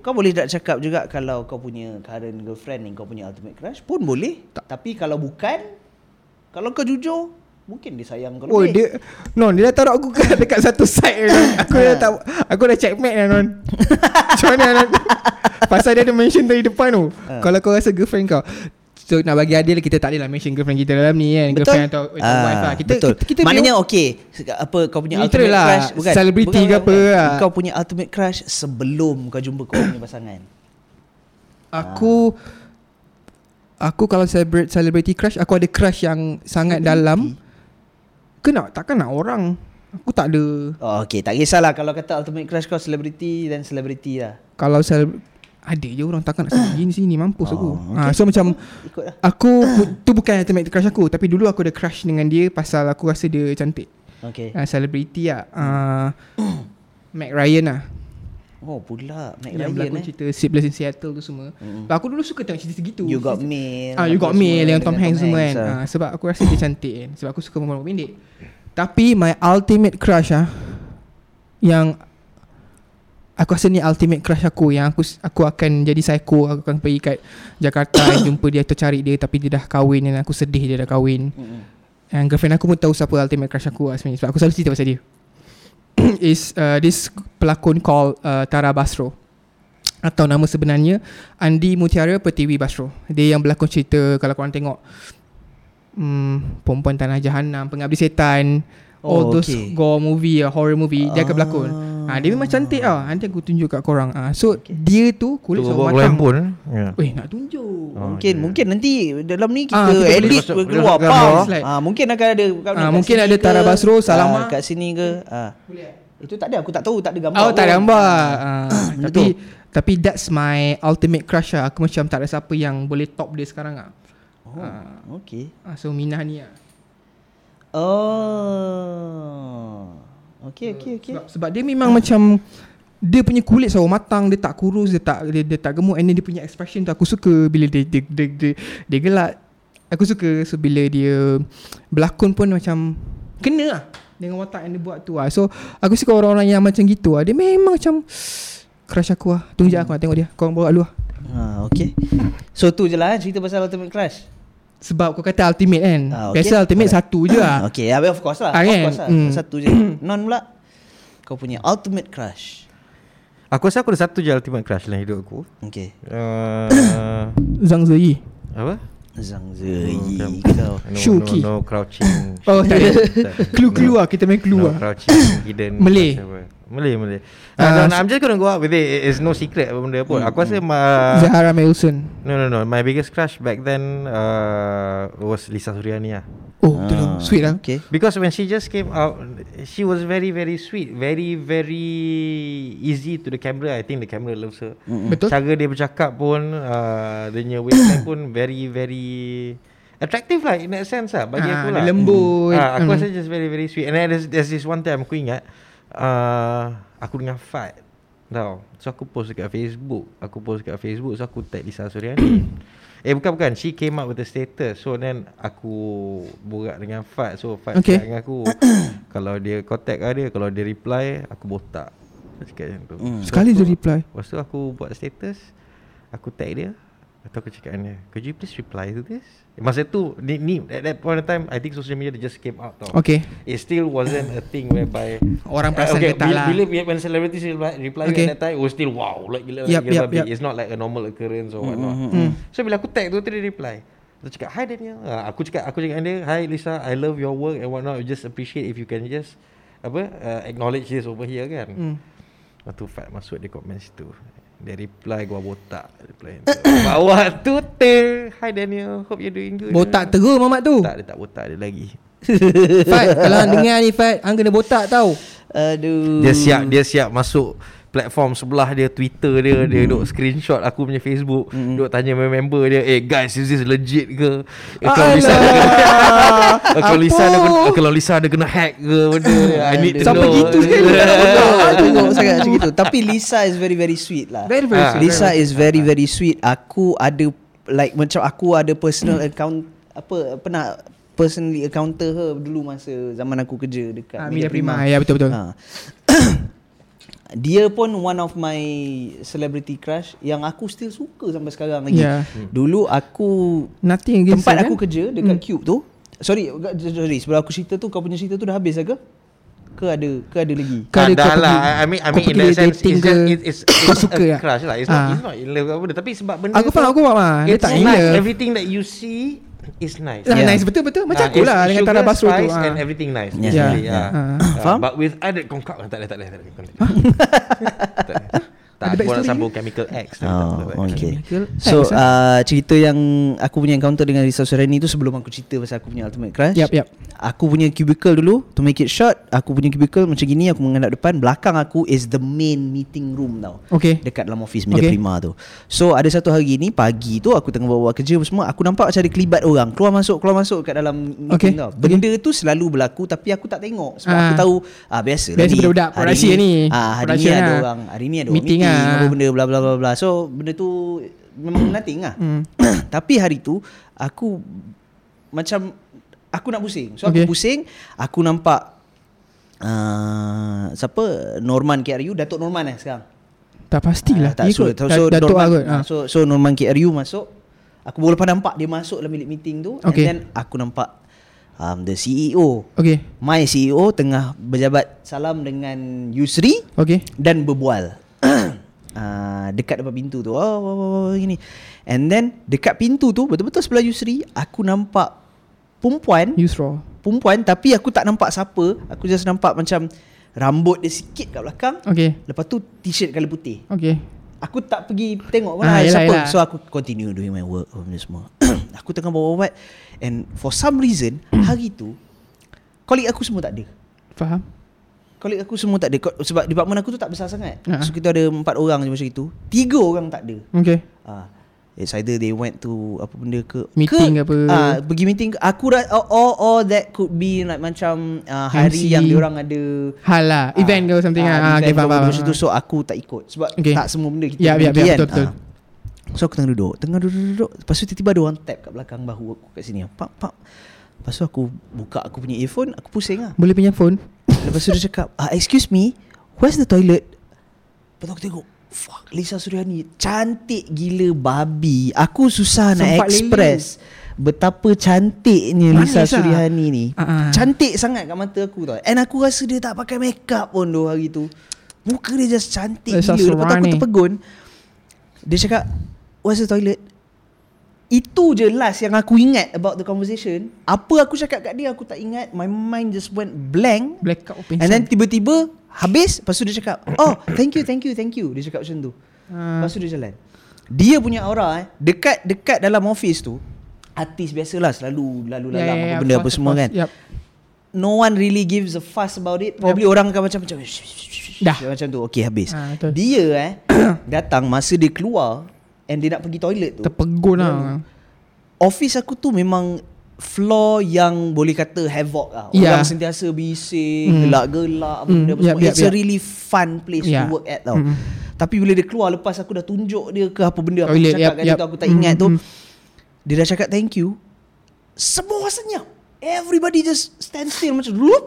kau boleh tak cakap juga kalau kau punya current girlfriend ni kau punya ultimate crush pun boleh. Tak. Tapi kalau bukan kalau kau jujur mungkin dia sayang kau Oh lebih. dia Non dia dah taruh aku kat dekat satu side non. Aku dah tak Aku dah checkmate dah non Macam mana non Pasal dia ada mention tadi depan tu Ha. Kalau kau rasa girlfriend kau So nak bagi adil Kita tak adalah mention girlfriend kita dalam ni kan Girlfriend atau, Ah, wife lah Kita, betul. kita, kita Maknanya okey apa kau punya ultimate lah. crush bukan? Celebrity bukan, ke apa bukan. lah. Kau punya ultimate crush sebelum kau jumpa kau punya pasangan. Aku Aku kalau celebrate celebrity crush Aku ada crush yang sangat dalam Kena takkan nak orang Aku tak ada Oh, okey, tak kisahlah kalau kata ultimate crush kau celebrity dan celebrity lah. Kalau sel ada je orang takkan nak sendiri sini mampus aku. Oh, Ha, so macam Ikutlah. aku tu bukan ultimate crush aku tapi dulu aku ada crush dengan dia pasal aku rasa dia cantik. Okey. Ah celebrity lah. Ah Mac Ryan lah. Oh, pula Mac yang Ryan berlakon eh. cerita Sleepless in Seattle tu semua. Mm. Aku dulu suka tengok cerita segitu. You got mail. Ah, you got me dengan Tom Hanks semua kan. ah. Ah, sebab aku rasa dia cantik kan. Sebab aku suka perempuan pendek. Tapi my ultimate crush ah yang aku rasa ni ultimate crush aku yang aku aku akan jadi psycho aku akan pergi kat Jakarta jumpa dia atau cari dia tapi dia dah kahwin dan aku sedih dia dah kahwin. Mm-mm. And girlfriend aku pun tahu siapa ultimate crush aku lah sebenarnya sebab aku selalu cerita pasal dia. Is uh, this pelakon called uh, Tara Basro atau nama sebenarnya Andi Mutiara Pertiwi Basro. Dia yang berlakon cerita kalau korang tengok hmm, Perempuan Tanah Jahanam, Pengabdi Setan, all Oh, those okay. gore movie, uh, horror movie, dia akan berlakon. Ha, dia memang cantik tau. Nanti aku tunjuk kat korang. Ha, so okay. dia tu kulit bawa matang. pun. Ya. Weh nak tunjuk. Oh, Mungkin ya. mungkin nanti dalam ni Ah, kita kita boleh edit masuk- keluar apa. Ah mungkin akan ada Ah, kat mungkin ada ke, Tara Basro, ah, Salama. kat sini ke. Ah. Itu tak ada aku tak tahu tak ada gambar. Oh tak ada gambar uh, Betul. Tapi Tapi that's my ultimate crush lah Aku macam tak ada siapa yang boleh top dia sekarang lah Oh, okey. uh, So Minah ni lah Oh. Okay okay okay Sebab, sebab dia memang macam dia punya kulit selalu matang, dia tak kurus, dia tak dia, dia tak gemuk and then dia punya expression tu aku suka bila dia dia dia, dia, dia gelak. Aku suka so bila dia berlakon pun macam kena lah dengan watak yang dia buat tu lah. So aku suka orang-orang yang macam gitu lah. Dia memang macam crush aku lah. Tunggu je aku nak tengok dia. Kau bawa dulu lah. ha, Okay So tu je lah eh, cerita pasal Ultimate Crush Sebab kau kata ultimate kan. Ah, okay. Biasa ultimate satu je lah. Okay yeah, of course lah Ah, Of kan? course lah Hmm. Satu je Non pula Kau punya Ultimate Crush Aku rasa aku ada satu je ultimate crush dalam hidup aku. Okay Uh, Zhang Ziyi. apa? Zhang Ziyi Bukan. kau No, Shuki. no, no crouching. Oh tak ada. Clue-clue lah. Kita main clue No lah. crouching hidden Malay. Malay Malay. Ah, uh, no, no, so- I'm just gonna go out with it. It's no secret apa benda pun. Aku rasa ma, Zahara Wilson. No no no. My biggest crush back then uh, Was Lisa Suryani lah Oh betul. Lah. Sweet lah. Okay. Because when she just came out She was very very sweet. Very very Easy to the camera. I think the camera loves her. Betul. Cara dia bercakap pun uh, Dia punya wavelength pun Very very Attractive lah In that sense lah. Bagi Ah, aku lah. lembut. Ah, Aku Hmm. rasa just very very sweet. And then there's, there's this one time Aku ingat uh, Aku dengan Fat Tau. So aku post dekat Facebook. Aku post dekat Facebook So aku tag Lisa Suryani. Eh bukan bukan. She came up with the status. So then Aku Borak dengan Fat. So Fat Okay. cakap dengan aku Kalau dia contact dia Kalau dia reply Aku botak. Cakap macam tu. Hmm. Sekali dia reply. Lepas tu aku buat status. Aku tag dia Atau aku cakap dengan dia Could you please reply to this Masa tu ni, ni, At that point of time I think social media Just came out tau Okay. It still wasn't a thing whereby Orang perasan okay, ke tak bila, lah. bila, bila when celebrities reply, reply Okay. at that time It was still wow Like gila, like, gila babi. yup. It's not like a normal occurrence or whatnot Hmm. So bila aku tag tu Dia reply Dia cakap Hi Daniel uh, Aku cakap Aku cakap dengan dia Hi Lisa I love your work and whatnot Just appreciate if you can just Apa uh, Acknowledge this over here kan Hmm. Lepas tu Fat masuk dia komen situ Dia reply gua botak. Reply Bawah tu ter Hi Daniel. Hope you're doing good. Botak terus Mamat tu. Tak dia tak botak dia lagi. Fat, kalau hang dengar ni Fat, hang kena botak tau. Aduh. Dia siap Dia siap masuk Platform sebelah dia Twitter dia Dia duk screenshot Aku punya Facebook Duk tanya member dia Eh guys is this legit ke? Eh, Kalau Lisa ada kena Eh, Kalau Lisa ada kena Kalau Lisa ada kena hack ke benda I need to Sampai know. gitu dia Tengok sangat macam gitu. Tapi Lisa is very very sweet lah. Very very Ah. sweet. Lisa is very very sweet. Aku ada Like macam aku ada personal account Apa Pernah Personally encounter her Dulu masa Zaman aku kerja Dekat Ah, Media Prima. Ya betul betul. Ha. Dia pun one of my celebrity crush yang aku still suka sampai sekarang lagi. Yeah. Dulu aku Nothing against tempat aku kan? kerja dekat Cube tu. Sorry, sorry sebelum aku cerita tu kau punya cerita tu dah habis ke? Ke ada ke ada lagi? Ada Tak dah kau lah pergi- I mean, I mean in that sense It's just it's, it's, kau it's suka a tak? crush lah It's not, Ah. it's not in love apa benda Tapi sebab benda Aku faham aku faham ah. Dia It's tak nice gila. Everything that you see Is nice Lah, Yeah. nice betul betul macam Ah, aku it's lah dengan sugar, Tara Basro tu. spice ah. And everything nice Yeah. basically, Yeah. yeah. Ah. Ah, Faham? But with added concocted Tak boleh tak boleh tak boleh Tak Ada aku nak sambung chemical X Oh, okay. Chemical So X, uh, cerita yang aku punya encounter dengan Risa Surani tu sebelum aku cerita pasal aku punya ultimate crush. Yap, yap. Aku punya cubicle dulu to make it short, aku punya cubicle macam gini aku menghadap depan, belakang aku is the main meeting room tau. Okay. Dekat dalam office Media Okay. Prima tu. So ada satu hari ni pagi tu aku tengah bawa kerja apa semua, aku nampak macam ada kelibat orang keluar masuk keluar masuk kat dalam Okay. meeting tau. Benda tu selalu berlaku tapi aku tak tengok sebab Ah. aku tahu ah biasa Biasa budak-budak ni. Ah hari ni Production ada lah. orang, hari ni ada Meeting meeting, lah. apa benda bla bla bla bla. So benda tu memang nothing lah. Hmm. Tapi hari tu aku macam aku nak pusing. So Okay. aku pusing, aku nampak uh, siapa Norman KRU Datuk Norman eh sekarang. Tak pastilah. Ah, tak so, Ikut so, so Datuk Norman, kot. ah, Ah. so so Norman KRU masuk. Aku boleh nampak dia masuk dalam bilik meeting tu Okay. and then aku nampak um, the CEO Okay. My CEO tengah berjabat salam dengan Yusri Okay. dan berbual uh, dekat depan pintu tu. Oh, oh, oh, oh gini. And then dekat pintu tu betul-betul sebelah Yusri aku nampak perempuan, Yusra. perempuan tapi aku tak nampak siapa. Aku just nampak macam rambut dia sikit kat belakang. Okay. Lepas tu t-shirt colour putih. Okay. Aku tak pergi tengok pun Ah, ah, yelah, siapa. yelah. So aku continue doing my work benda semua. aku tengah bawa ubat and for some reason hari tu kolik aku semua tak ada. Faham? Kolik aku semua tak ada Sebab department aku tu tak besar sangat Ha. So kita ada empat orang je macam itu Tiga orang tak ada Okay. ha. It's either they went to apa benda ke Meeting ke apa. Ah, pergi meeting ke aku ra- or, or, or that could be like macam uh, hari MC. yang diorang ada Hal lah Event ke something ah, ah, event okay, faham, macam tu so aku tak ikut sebab Okay. tak semua benda kita pergi ya, kan. betul, betul. Ah. So aku tengah duduk Tengah duduk-duduk Lepas tu tiba-tiba ada orang tap kat belakang bahu aku kat sini Pak, pak Lepas tu aku buka aku punya earphone Aku pusing lah Boleh pinjam phone Lepas tu dia cakap ah, Excuse me Where's the toilet? Lepas tu aku tengok Fuck Lisa Suryani Cantik gila babi. Aku susah nak Sempat lele. express Betapa cantiknya Manis Lisa lah. Suryani ni. Ah. Cantik sangat kat mata aku tau. And aku rasa dia tak pakai makeup pun tu hari tu. Muka dia just cantik Lisa gila. Lepas tu aku terpegun. Dia cakap Where's the toilet itu je last yang aku ingat about the conversation. Apa aku cakap kat dia aku tak ingat. My mind just went blank. Blackout pingsan And then tiba-tiba habis Lepas tu dia cakap Oh thank you thank you thank you Dia cakap macam tu Ah. Lepas tu dia jalan Dia punya aura eh Dekat dekat dalam office tu Artis biasalah Selalu lalu lalang ya, ya, apa benda of apa semua kan. Yup. No one really gives a fuss about it Probably orang akan macam macam Dah. Macam tu Okay habis betul. Dia eh Datang masa dia keluar And dia nak pergi toilet tu Terpegun lah Office aku tu memang floor yang boleh kata havoc lah. Ya. Orang sentiasa bising, Hmm. gelak-gelak Hmm, benda yap, semua. yap, It's a yap. really fun place Ya. to work at tau. Hmm. Tapi bila dia keluar lepas aku dah tunjuk dia ke apa benda aku Toilet, cakap yap, kat dia yap. tu aku tak ingat tu. hmm. Dia dah cakap thank you. Semua orang senyap. Everybody just stand still macam Lup!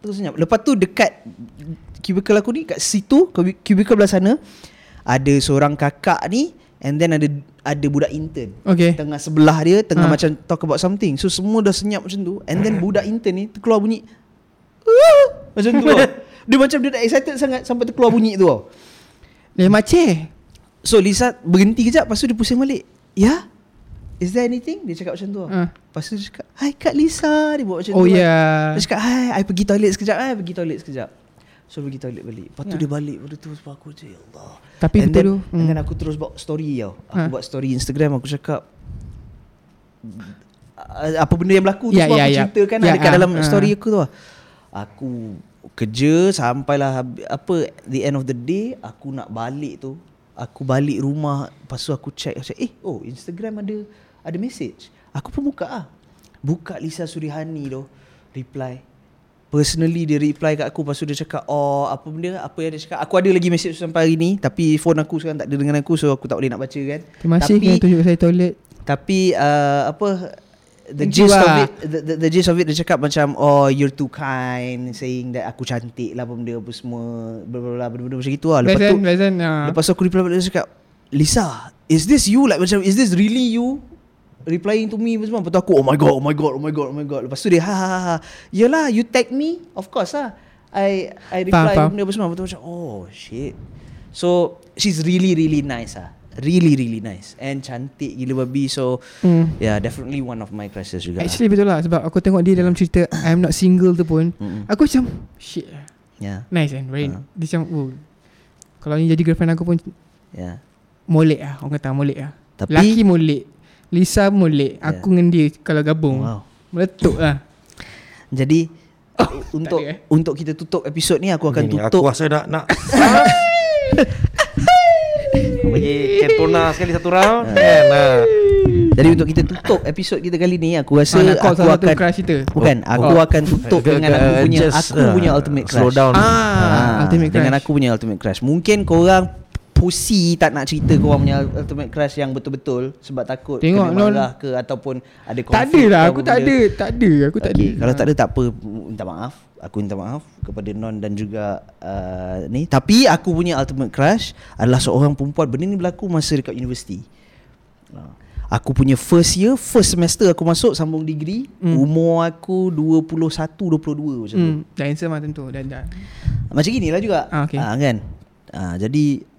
Terus senyap. Lepas tu dekat cubicle aku ni kat situ cubi- cubicle belah sana ada seorang kakak ni and then ada ada budak intern. Okay. Tengah sebelah dia Tengah Ha. macam talk about something. So semua dah senyap macam tu. And then budak intern ni Terkeluar bunyi! Macam tu. Tau Dia macam dia dah excited sangat Sampai terkeluar bunyi tu. Tau Leh macam So Lisa berhenti kejap. Lepas tu dia pusing balik. Ya? Is there anything? Dia cakap macam tu. Ha. Lepas tu dia cakap Hai Kak Lisa. Dia buat macam Oh tu kan. ya. Dia cakap Hai I pergi toilet sekejap Hai pergi toilet sekejap So pergi toilet balik Lepas tu Ya. dia balik Lepas tu sebab aku macam Ya Allah Tapi and betul then, tu And hmm. then aku terus buat story tau Aku Ha. buat story Instagram Aku cakap Apa benda yang berlaku tu Ya, Semua ya, aku ya. ceritakan Ya, lah Dekat ah, dalam ah. story aku tu lah Aku kerja Sampailah Apa The end of the day Aku nak balik tu Aku balik rumah Lepas tu aku check macam, Eh oh Instagram ada Ada message Aku pun buka ah Buka Lisa Surihani tu Reply Personally dia reply kat aku Lepas tu dia cakap Oh apa benda? Apa yang dia cakap? Aku ada lagi message sampai hari ni Tapi phone aku sekarang tak ada dengan aku So aku tak boleh nak baca kan? Terima kasih Tapi kerana tunjuk saya toilet. Tapi uh, Apa The Thank gist of lah. it the, the, the gist of it Dia cakap macam Oh you're too kind Saying that aku cantik lah Apa benda apa semua bla bla bla Benda-benda macam gitu lah. Lepas tu ah. Lepas tu aku reply Dia cakap Lisa Is this you? Like macam Is this really you Replying to me semua. Lepas tu aku Oh my god Oh my god Oh my god Oh my god. Lepas tu dia ha ha ha, ha. Yelah you tag me? Of course lah. I I reply faham. benda apa semua. Lepas tu macam Oh shit. So She's really really nice ah Really really nice. And cantik gila babi. So Hmm. Yeah definitely one of my crushes juga Actually betul lah. Sebab aku tengok dia dalam cerita I'm not single tu pun Mm-mm. Aku macam Shit. Yeah. Nice kan Very Ah. Dia macam oh, Kalau ni jadi girlfriend aku pun Yeah. Molek lah. Orang kata molek lah. Tapi Laki molek Lisa molek Ya. Aku dengan dia Kalau gabung. Wow. Meletup lah. Jadi Untuk ada, eh? Untuk kita tutup episod ni Aku akan Ni, tutup. Aku rasa nak nak. Bagi Kentona sekali satu round kan? Nah. Jadi untuk kita tutup episod kita kali ni Aku rasa ah, aku salah akan crush kita? Bukan Aku Oh. akan tutup dengan aku punya just, Aku uh, punya ultimate crush. Slow down. Ah, ultimate crush. Dengan aku punya ultimate crush. Mungkin korang Pusi tak nak cerita korang punya ultimate crush yang betul-betul Sebab takut Tengok, kena non- marah ke Ataupun ada Tak konflik ada lah Aku tak ada Tak ada Aku tak ada. Okay, Kalau tak ada tak apa. Minta maaf. Aku minta maaf Kepada Non dan juga uh, Ni. Tapi aku punya ultimate crush Adalah seorang perempuan. Benda ni berlaku Masa dekat universiti. Uh, Aku punya first year First semester aku masuk Sambung degree Hmm. Umur aku 21 22 macam tu. Hmm, dah handsome lah tentu Dan dah. Macam gini lah juga. Ah, okay. Ah, Kan? Ah, Jadi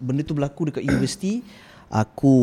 Benda tu berlaku dekat universiti Aku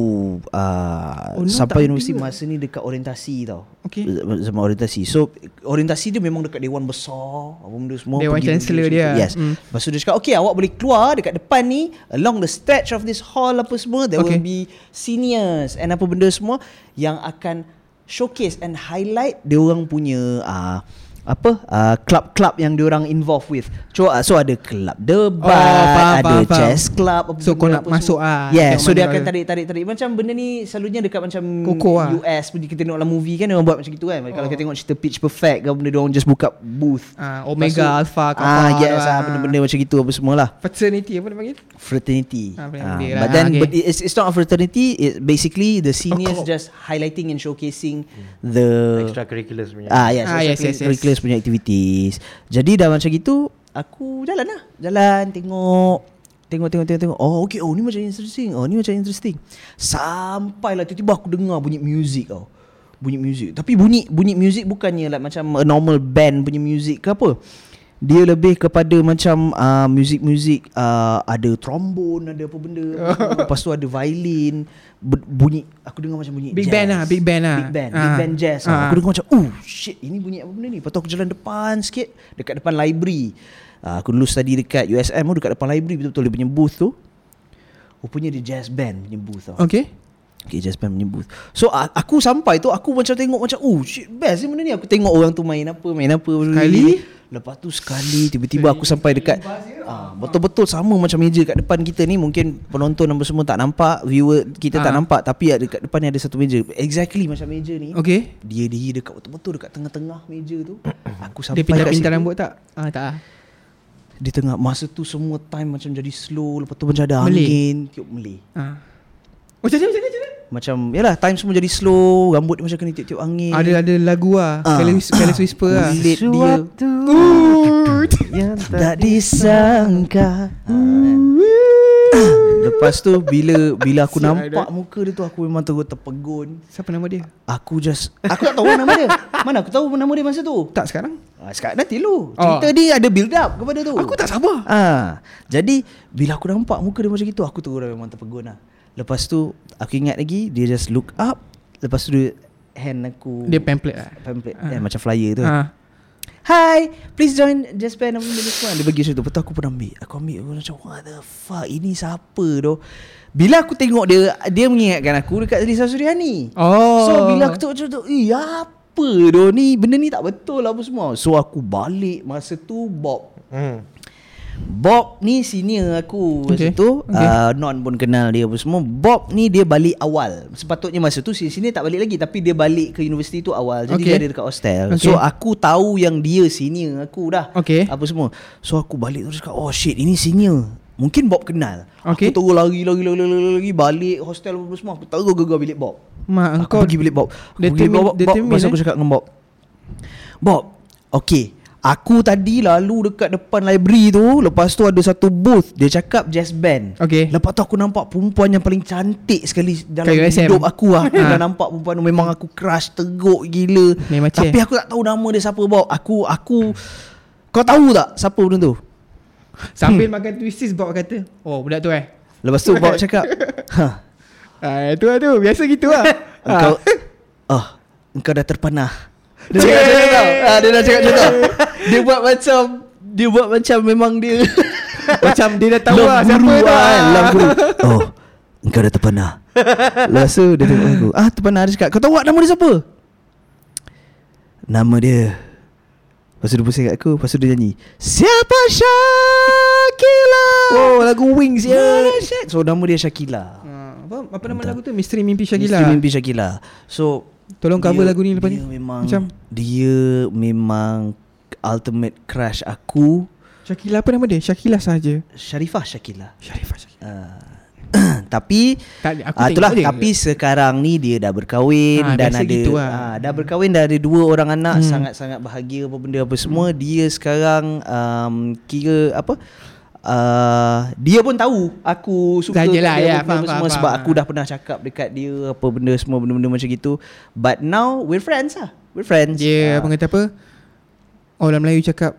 uh, Oh, no, Sampai universiti ada. Masa ni dekat orientasi tau Okay. Sama orientasi So Orientasi dia memang dekat Dewan Besar Apa benda semua Dewan Chancellor dia. Yes Hmm. Lepas tu dia cakap Okay awak boleh keluar Dekat depan ni Along the stretch of this hall Apa semua There Okay. will be Seniors And apa benda semua Yang akan Showcase and highlight Dia orang punya uh, apa uh, club-club yang diorang involved with. So, uh, so ada club debat, Oh, faham, ada faham, jazz club. apa So, kau nak apa masuk ah, Yeah, so dia akan ada. tarik tarik tarik macam benda ni selalunya dekat macam Koko ah. US punya kita tengok dalam movie kan dia orang buat macam gitu kan. Kalau kita tengok cerita Pitch Perfect ke benda dia orang just buka booth. Ah, Lepas Omega, tu- Alpha, Kappa Ah, yes, ah, benda-benda macam gitu apa semualah. Fraternity apa dia panggil? Fraternity. Ah, Ah, fraternity lah. but then Okay. but it's, it's not a fraternity. It basically the seniors kau- just highlighting and showcasing the Extracurriculars. Ah yes, Ah, yes, yes, yes. Curriculars punya activities. Jadi dah macam gitu, aku jalan lah. Jalan tengok Tengok tengok tengok tengok. Oh okay, oh ni macam interesting. Oh ni macam interesting. Sampailah tiba-tiba aku dengar bunyi music tau. Bunyi music. Tapi bunyi bunyi music bukannya like macam a normal band punya music ke apa. Dia lebih kepada macam uh, music-music uh, ada trombone, ada apa benda. Lepas tu ada violin, ber- bunyi aku dengar macam bunyi Big jazz. band lah, big band lah. Big band, big Ah. band jazz. Ah. Ah. Aku dengar macam, "Oh, shit, ini bunyi apa benda ni?" Lepas tu aku jalan depan sikit, dekat depan library. Uh, aku dulu study dekat USM tu dekat depan library betul-betul dia punya booth tu. Rupanya dia jazz band punya booth tau. Okay. Okay, jazz band punya booth. So a- aku sampai tu aku macam tengok macam, "Oh, shit, best ni benda ni." Aku tengok orang tu main apa, main apa. Sekali? Lepas tu sekali tiba-tiba aku sampai dekat ah, betul-betul sama macam meja kat depan kita ni mungkin penonton apa semua tak nampak, viewer kita tak Ah. nampak tapi dekat depan ni ada satu meja. Exactly macam meja ni. Okay. Dia diri dekat betul-betul dekat tengah-tengah meja tu. Aku sampai Dia pintar-pintar kat situ. rambut tak? Ah, tak ah. Di tengah masa tu semua time macam jadi slow, lepas tu macam ada angin, tiup melih. Ah. Oh, macam mana, macam mana, macam mana? Macam yalah time semua jadi slow, rambut dia macam kena tiup-tiup angin. Ada ada lagu ah. Ah. Careless, careless whisper ah. Kulit dia yang tak disangka. Ah. Lepas tu bila bila aku nampak muka dia tu aku memang terus terpegun. Siapa nama dia? Aku just aku tak tahu nama dia. Mana aku tahu nama dia masa tu. Tak sekarang? Ah, sekarang nanti lu. Cerita Oh. ni ada build up kepada tu. Aku tak sabar. Ah, jadi bila aku nampak muka dia macam gitu, aku terus memang terpegun lah. Lepas tu aku ingat lagi dia just look up, lepas tu dia hand aku Dia pamphlet lah. pamphlet Ah. eh, macam flyer tu. Ah. Hi, please join Just Band apa benda semua. Dia bagi macam tu. Lepas tu aku pun ambil. Aku ambil aku macam what the fuck ini siapa tu? Bila aku tengok dia dia mengingatkan aku dekat Lisa Suryani. Oh. So bila aku tengok macam tu, eh apa tu ni? Benda ni tak betul lah apa semua. So aku balik masa tu Bob Hmm. Bob ni senior aku Okay, masa tu. Okay. uh, Non pun kenal dia apa semua. Bob ni dia balik awal. Sepatutnya masa tu sini tak balik lagi Tapi dia balik ke universiti tu awal. Jadi Okay. dia ada dekat hostel. Okay. So aku tahu yang dia senior aku dah. Okay. Apa semua. So aku balik terus cakap Oh shit ini senior. Mungkin Bob kenal. Okay. Aku terus lari lari lari lari, lari, lari Balik hostel apa semua. Aku terus gegar bilik Bob. Mak Aku pergi bilik Bob. Aku pergi bilik Bob, Bob determine, Lepas tu eh? aku cakap dengan Bob. Bob Okay Aku tadi lalu dekat depan library tu Lepas tu ada satu booth. Dia cakap jazz band. Okay. Lepas tu aku nampak perempuan yang paling cantik sekali Dalam USM. hidup aku lah. Ha. dah nampak perempuan tu Memang aku crush teruk gila. Memang cik. Tapi aku tak tahu nama dia siapa Bob Aku Aku Kau tahu tak Siapa benda tu? Sambil makan twisties Bob kata. Oh budak tu eh? Lepas tu Bob cakap Ha. Ah, tu lah tu. Biasa gitu lah. Engkau Oh Engkau dah terpanah Dia cakap macam tu tau. Ah, Dia dah cakap macam tu. Dia buat macam Dia buat macam memang dia. Macam dia dah tahu lah Siapa guru tu lah Love guru. Oh Engkau dah terpanah Lepas tu dia tengok aku. Ah terpanah dia cakap. Kau tahu tak nama dia siapa? Nama dia. Lepas tu dia pusing kat aku Lepas tu dia nyanyi Siapa Shakila Oh lagu Wings ya. So nama dia Shakila Ah, apa, apa nama lagu tu? Misteri Mimpi Syakila. Mesti mimpi Shakila So Tolong cover lagu ni lepas dia ni. memang Macam? Dia memang Ultimate crush aku. Syakila apa nama dia? Syakila saja. Sharifah Shakila. Syarifah Syakila uh, Tapi Tak, aku Ah, tengok itulah. je. tapi sekarang ni dia dah berkahwin Ah, dan ada gitu lah. ah, dah berkahwin dah ada dua orang anak Hmm. sangat-sangat bahagia apa benda apa semua. Dia sekarang um, kira apa Uh, dia pun tahu aku suka Dah kat lah, dia ya, faham, semua faham, sebab faham. aku dah pernah cakap dekat dia apa benda semua benda-benda macam gitu but now we're friends lah we're friends Dia Ah. apa kata apa Orang Melayu cakap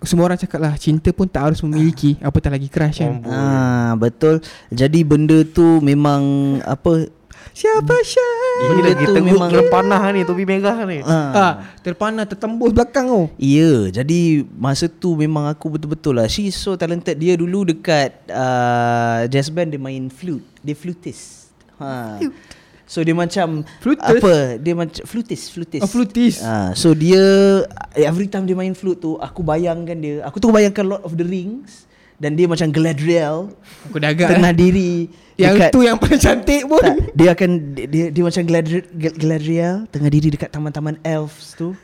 Semua orang cakap lah Cinta pun tak harus memiliki Apatah lagi crush kan. Ah betul. Jadi benda tu memang apa Siapa Syah Ini Benda lagi tu memang- terpanah ni Topi merah ni ah, ah, Terpanah tertembus belakang tu Ya, jadi masa tu memang aku betul-betul lah. She's so talented. Dia dulu dekat uh, jazz band dia main flute. Dia flutist. Ha. So dia macam Flutist? Apa Dia macam Flutis Flutis Oh, flutist. Ah, So dia Every time dia main flute tu Aku bayangkan dia Aku tu bayangkan Lord of the Rings Dan dia macam Galadriel Aku dah agak Tengah lah. diri Yang dekat- tu yang paling cantik pun tak, dia akan dia, dia, dia macam Galadriel, Galadriel tengah diri dekat taman-taman elves tu.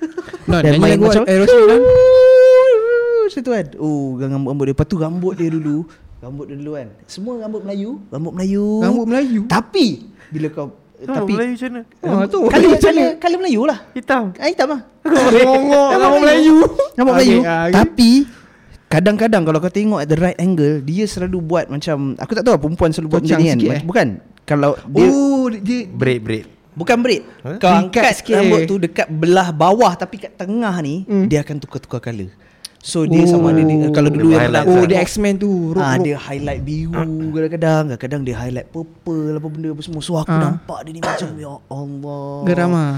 No, Dan main macam Aerosmith kan? Macam tu kan. Oh, rambut-rambut dia. Lepas tu rambut dia dulu. Rambut dia dulu kan. Semua rambut Melayu. Rambut Melayu. Rambut Melayu Tapi bila kau Tapi tapi Melayu macam mana? Ah, tu color, mana? color Melayu lah. Hitam. Ah, hitam lah. Rambut Melayu Rambut Melayu. ah, okay. Tapi kadang-kadang kalau kau tengok at the right angle, dia selalu buat macam aku tak tahu lah perempuan selalu buat macam ni kan. eh? Bukan. Kalau dia Oh dia Braid braid. Bukan braid Huh? Kau angkat sikit. rambut tu Dekat belah bawah Tapi kat tengah ni Hmm. Dia akan tukar-tukar colour So dia sama ada dia, Kalau dulu Dia yang highlight pernah Oh lah. dia X-Men tu Rock, Ah, rock. dia highlight biru kadang-kadang Kadang-kadang dia highlight purple Apa benda apa semua So aku Ah. nampak dia ni macam Ya Allah Geram ah.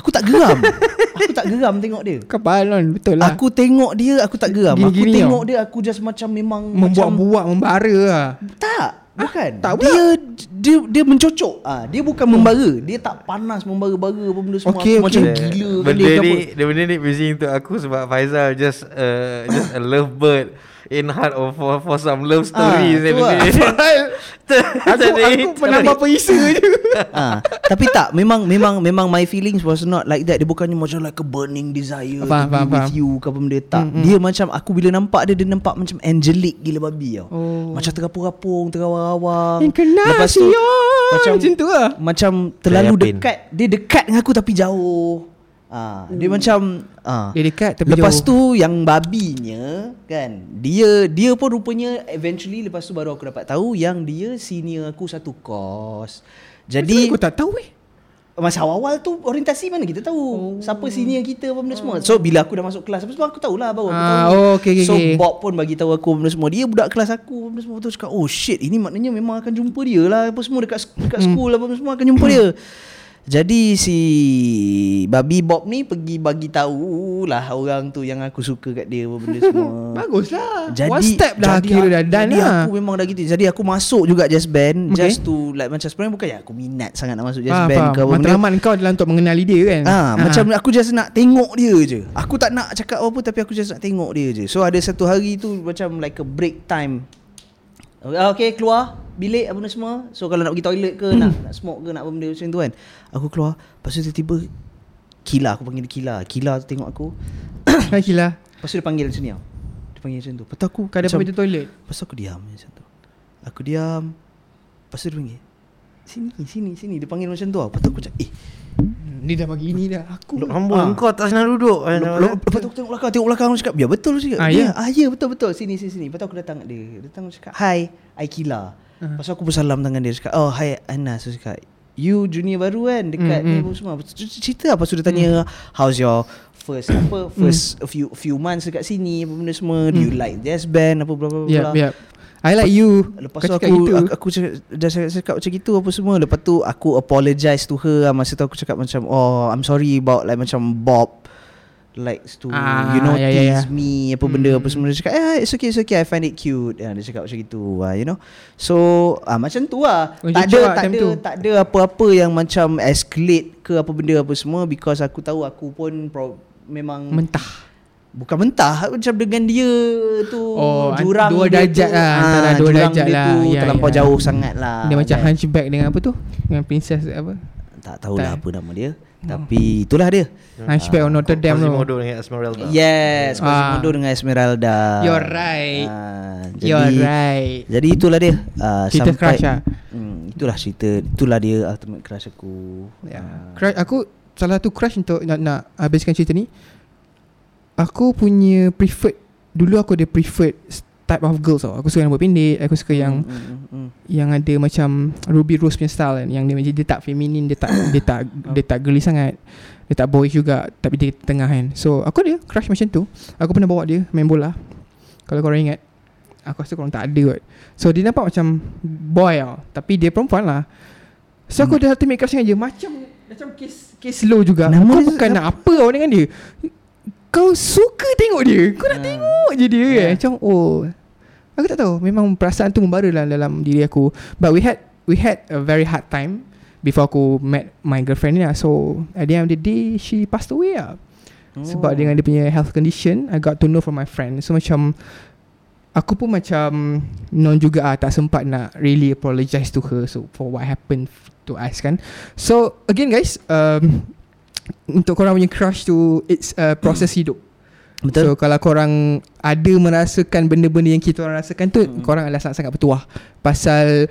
Aku tak geram. Aku tak geram tengok dia. Kepala kan Betul lah. Aku tengok dia Aku tak geram. Aku Gini-gini tengok tau. dia Aku just macam memang macam, Membuat-buat Membara lah. Tak Bukan. tak pula. Dia Dia dia mencocok. Ah, Dia bukan membara. Dia tak panas membara-bara Apa benda semua. Okey, Aku okey. Macam Dia- gila Benda dia ke ni apa. Dia benda ni bising untuk aku Sebab Faizal just uh, Just a love bird In heart of for, for some love stories Ah, ni tu lah. Aku, aku penambah perisa je. Ah, Tapi tak Memang Memang memang my feelings was not like that. Dia bukannya macam like a burning desire Faham, to be faham, with you ke apa benda. Tak. Mm, mm. Dia macam Aku bila nampak dia Dia nampak macam angelic gila babi tau. Oh. Macam terapung-rapung Terawang-awang Incarnation. Macam Macam tu lah. Macam terlalu dekat. Dia dekat dengan aku tapi jauh ah, Dia macam ah. Dia dekat tapi Lepas jauh. tu yang babinya kan Dia dia pun rupanya eventually lepas tu baru aku dapat tahu yang dia senior aku satu kos. Jadi Aku tak tahu eh masa awal-awal tu orientasi mana kita tahu oh. siapa senior kita apa benda semua. So bila aku dah masuk kelas apa semua aku tahulah baru aku Ah, tahu. oh, okay, okay, so okay. Bob pun bagi tahu aku benda semua. Dia budak kelas aku benda semua tu cakap oh shit ini maknanya memang akan jumpa dia lah apa semua dekat dekat Hmm. school apa semua akan jumpa dia. Jadi si babi Bob ni pergi bagi tahu lah orang tu yang aku suka kat dia apa benda semua. Bagus lah Jadi One step dah jadi kira dah done jadi lah aku memang dah gitu Jadi aku masuk juga jazz band Okay. Just to like Macam sebenarnya bukan yang aku minat sangat nak masuk jazz Faham, band ke apa Matlamat kau adalah untuk mengenali dia kan Ah, macam aku just nak tengok dia je. Aku tak nak cakap apa tapi aku just nak tengok dia je. So ada satu hari tu macam like a break time. Ah, Okay keluar bilik apa benda semua. So kalau nak pergi toilet ke nak nak smoke ke nak apa benda macam tu kan. Aku keluar lepas tu tiba-tiba Kila aku panggil dia Kila. Kila tu tengok aku. Hai Kila Lepas tu dia panggil macam ni tau. Dia panggil macam tu. Lepas tu aku Kau ada macam, pergi toilet Lepas tu aku diam macam tu. Aku diam. Lepas tu dia panggil. Sini, sini, sini. Dia panggil macam tu tau. Lepas tu aku macam eh Ni dah bagi ini dah Aku Ambon Ah. kau tak senang duduk. Lep- lep- Lepas tu aku tengok belakang Tengok belakang Aku cakap Ya betul cakap Ah, ya? ya? ah ya betul betul Sini sini sini Lepas tu aku datang kat dia Datang aku cakap Hi Aikila. Lepas tu aku bersalam tangan dia Cakap Oh hi Anas Aku cakap You junior baru kan Dekat Mm, ni mm. semua Cerita apa dia tanya How's your First apa First a few few months dekat sini Apa benda semua? Do you like jazz band Apa bla bla bla Yep yep I like you. Lepas tu aku, gitu. aku aku cakap, dah cakap, cakap macam gitu apa semua. Lepas tu aku apologize to her lah. Masa tu aku cakap macam oh I'm sorry about like macam Bob likes to Ah, you know ya, ya, tease ya. me apa benda apa semua dia cakap eh it's okay it's okay I find it cute. Ya, dia cakap macam gitu ah you know. So ah macam tu lah. Oh, tak ada lah tak ada tu. tak ada apa-apa yang macam escalate ke apa benda apa semua because aku tahu aku pun pro, memang Mentah Bukan mentah Macam dengan dia tu Oh, an- Jurang dua dia darjat tu, lah, antara ah, dua jurang darjat dia lah. tu Ya, Terlampau ya. jauh sangat lah Dia macam kan. hunchback dengan apa tu Dengan princess apa Tak tahulah Tak. apa nama dia Tapi itulah dia Hunchback on Notre Dame Quasimodo dengan Esmeralda. Yes Quasimodo Ah. dengan Esmeralda You're right. ah, jadi, You're right Jadi itulah dia ah, Cerita sampai, crush lah hmm, Itulah cerita Itulah dia ultimate crush aku Ya. Ah. Crush, aku salah satu crush untuk nak nak habiskan cerita ni. Aku punya preferred dulu aku ada preferred type of girls tau. Aku suka yang rambut pendek, aku suka yang Hmm, hmm, hmm. yang ada macam Ruby Rose punya style kan yang dia macam dia tak feminin, dia tak dia tak dia tak girly sangat. Dia tak boyish juga tapi dia tengah kan. So aku ada crush macam tu. Aku pernah bawa dia main bola. Kalau korang ingat. Aku rasa korang tak ada kot. So dia nampak macam boy tau. Tapi dia perempuan lah. So aku ada ultimate crush dengan dia macam macam kes kes low juga. Nama kau dia bukan nak apa tau dengan dia. Kau suka tengok dia. Kau nak Ah. tengok je dia Yeah. yeah. Macam oh Aku tak tahu Memang perasaan tu membara lah dalam diri aku But we had We had a very hard time before aku met my girlfriend ni lah. So at the end of the day she passed away lah. Oh. Sebab dengan dia punya health condition I got to know from my friend So macam Aku pun macam Non juga ah, Tak sempat nak Really apologize to her So for what happened To us kan So again guys um, Untuk korang punya crush tu It's a proses hidup Betul. So kalau korang Ada merasakan Benda-benda yang kita orang rasakan tu Hmm. Korang adalah sangat-sangat bertuah Pasal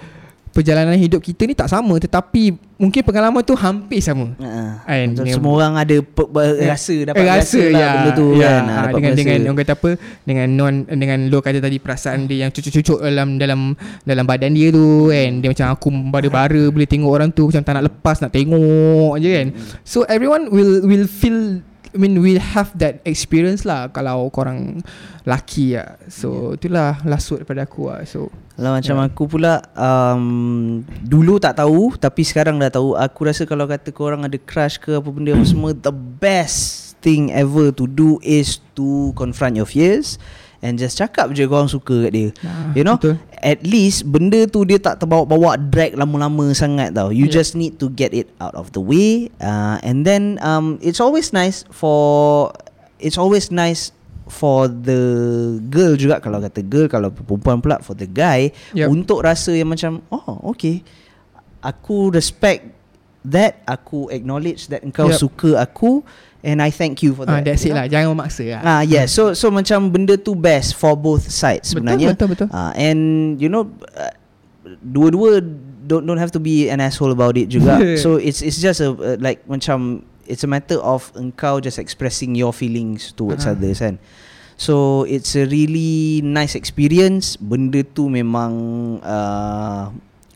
Perjalanan hidup kita ni tak sama Tetapi Mungkin pengalaman tu hampir sama Uh, Kan, Betul, dengan- semua orang ada pe, Ya. rasa dapat Eh, rasa, lah ya, benda tu ya, kan. Dapat dengan rasa. dengan orang kata apa dengan non dengan lo kata tadi perasaan dia yang cucuk-cucuk dalam dalam dalam badan dia tu kan dia macam aku bara-bara boleh tengok orang tu macam tak nak lepas nak tengok je kan so everyone will will feel I mean will have that experience lah kalau korang laki lah so itulah last word daripada aku lah so Kalau macam Ya. aku pula um, Dulu tak tahu Tapi sekarang dah tahu. Aku rasa kalau kata korang ada crush ke Apa benda apa semua The best thing ever to do Is to confront your fears And just cakap je korang suka kat dia Nah, You know betul. At least benda tu dia tak terbawa-bawa Drag lama-lama sangat tau You Yeah. just need to get it out of the way uh, And then um, It's always nice for It's always nice for the girl juga kalau kata girl kalau perempuan pula for the guy Yup. untuk rasa yang macam oh okay aku respect that aku acknowledge that engkau Yup. suka aku and I thank you for Ah, that that's it you know? lah jangan memaksa lah Ah yeah, so so macam benda tu best for both sides sebenarnya. betul betul Ah and you know uh, dua-dua don't don't have to be an asshole about it juga. so it's it's just a uh, like macam it's a matter of engkau just expressing your feelings towards Ah. others kan. So it's a really nice experience. Benda tu memang uh,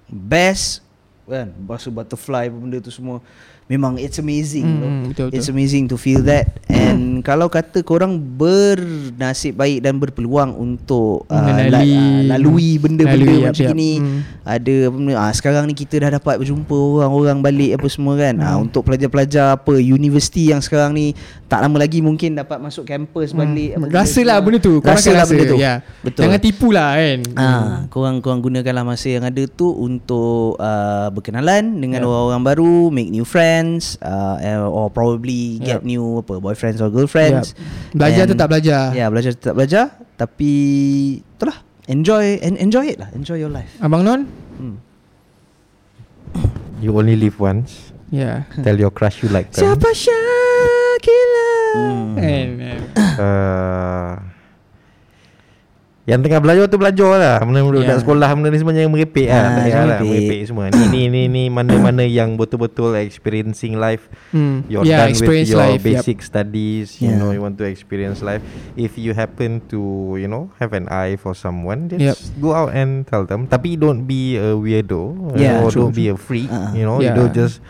best kan. Basuh butterfly benda tu semua. Memang it's amazing. Hmm, tau. hmm, betul, betul. It's amazing to feel that and kalau kata korang bernasib baik dan berpeluang untuk uh, la, uh, lalui benda-benda Lalui, macam yap, ni Hmm. ada apa ah sekarang ni kita dah dapat berjumpa orang-orang balik apa semua kan ah Hmm. untuk pelajar-pelajar apa universiti yang sekarang ni tak lama lagi mungkin dapat masuk kampus balik apa Hmm. Rasalah benda tu Korang Rasalah rasa benda tu ya. betul Jangan tipu lah kan Ah, korang korang gunakanlah masa yang ada tu untuk uh, berkenalan dengan Yep. orang-orang baru, make new friends, uh, or probably get Yep. new apa boyfriends or girlfriends. Belajar And- tetap belajar Ya, belajar tetap belajar, tapi itulah enjoy and enjoy it lah, enjoy your life. Abang Non Hmm. You only live once. Ya Tell your crush you like them. Siapa Syakila Hmm. Kan. Uh, yang tengah belajar tu belajar lah budak Ya. yeah. sekolah Benda ni semua jangan merepek lah Ah, Tak payah jangan lah merepek. merepek semua Ni ni ni, ni mana-mana yang betul-betul experiencing life Hmm. You're yeah, done with experience your life, basic studies You Yeah. know you want to experience life If you happen to You know Have an eye for someone Just Yep. go out and tell them Tapi don't be a weirdo Yeah, Or true, don't be a freak Uh-uh. You know Yeah. You don't just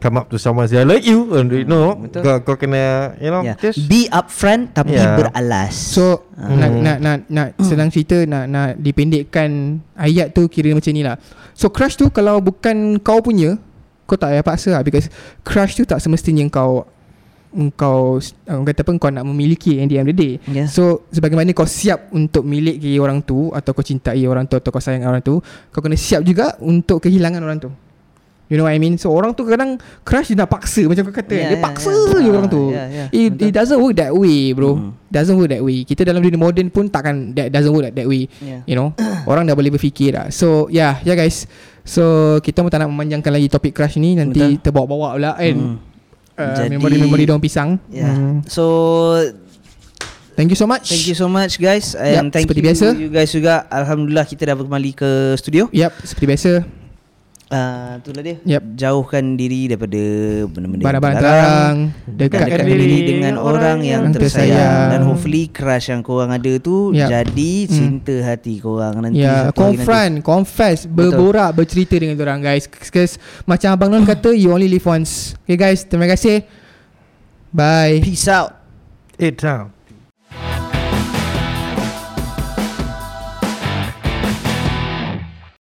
Come up to someone Say I like you And you know betul. kau, kau kena You know Yeah. Just Be upfront tapi Yeah. beralas. So Ah. nak, Hmm. nak nak nak senang cerita nak nak dipendekkan ayat tu kira macam ni lah. So crush tu kalau bukan kau punya kau tak payah paksa lah because crush tu tak semestinya kau kau orang kata apa kau nak memiliki at the end of the day. yeah. So sebagaimana kau siap untuk miliki orang tu atau kau cintai orang tu atau kau sayang orang tu, kau kena siap juga untuk kehilangan orang tu. You know what I mean? So orang tu kadang crush dia nak paksa macam kau kata. Yeah, dia yeah, paksa yeah. je Ah, orang tu. yeah, yeah. It, Betul. it doesn't work that way bro. Hmm. Doesn't work that way. Kita dalam dunia moden pun takkan that doesn't work that, that way. Yeah. You know, orang dah boleh berfikir dah. So yeah, yeah guys. So kita pun tak nak memanjangkan lagi topik crush ni nanti Betul. terbawa-bawa pula kan. Hmm. Uh, Jadi- memori-memori daun pisang. Yeah. Hmm. So Thank you so much. Thank you so much guys And Yup, thank seperti you biasa. you guys juga Alhamdulillah kita dah kembali ke studio Yap, seperti biasa. Uh, Itulah dia Yup. Jauhkan diri daripada Benda-benda yang Barang-barang terlarang. terlarang. Dekatkan Dekatkan diri diri. dengan orang yang, yang tersayang. tersayang. Dan hopefully crush yang korang ada tu Yup. Jadi Hmm. cinta hati korang nanti hari confront, confess, berborak, bercerita dengan orang guys. Because macam Abang Non kata, you only live once. Okay guys, terima kasih. Bye. nanti. Peace out It down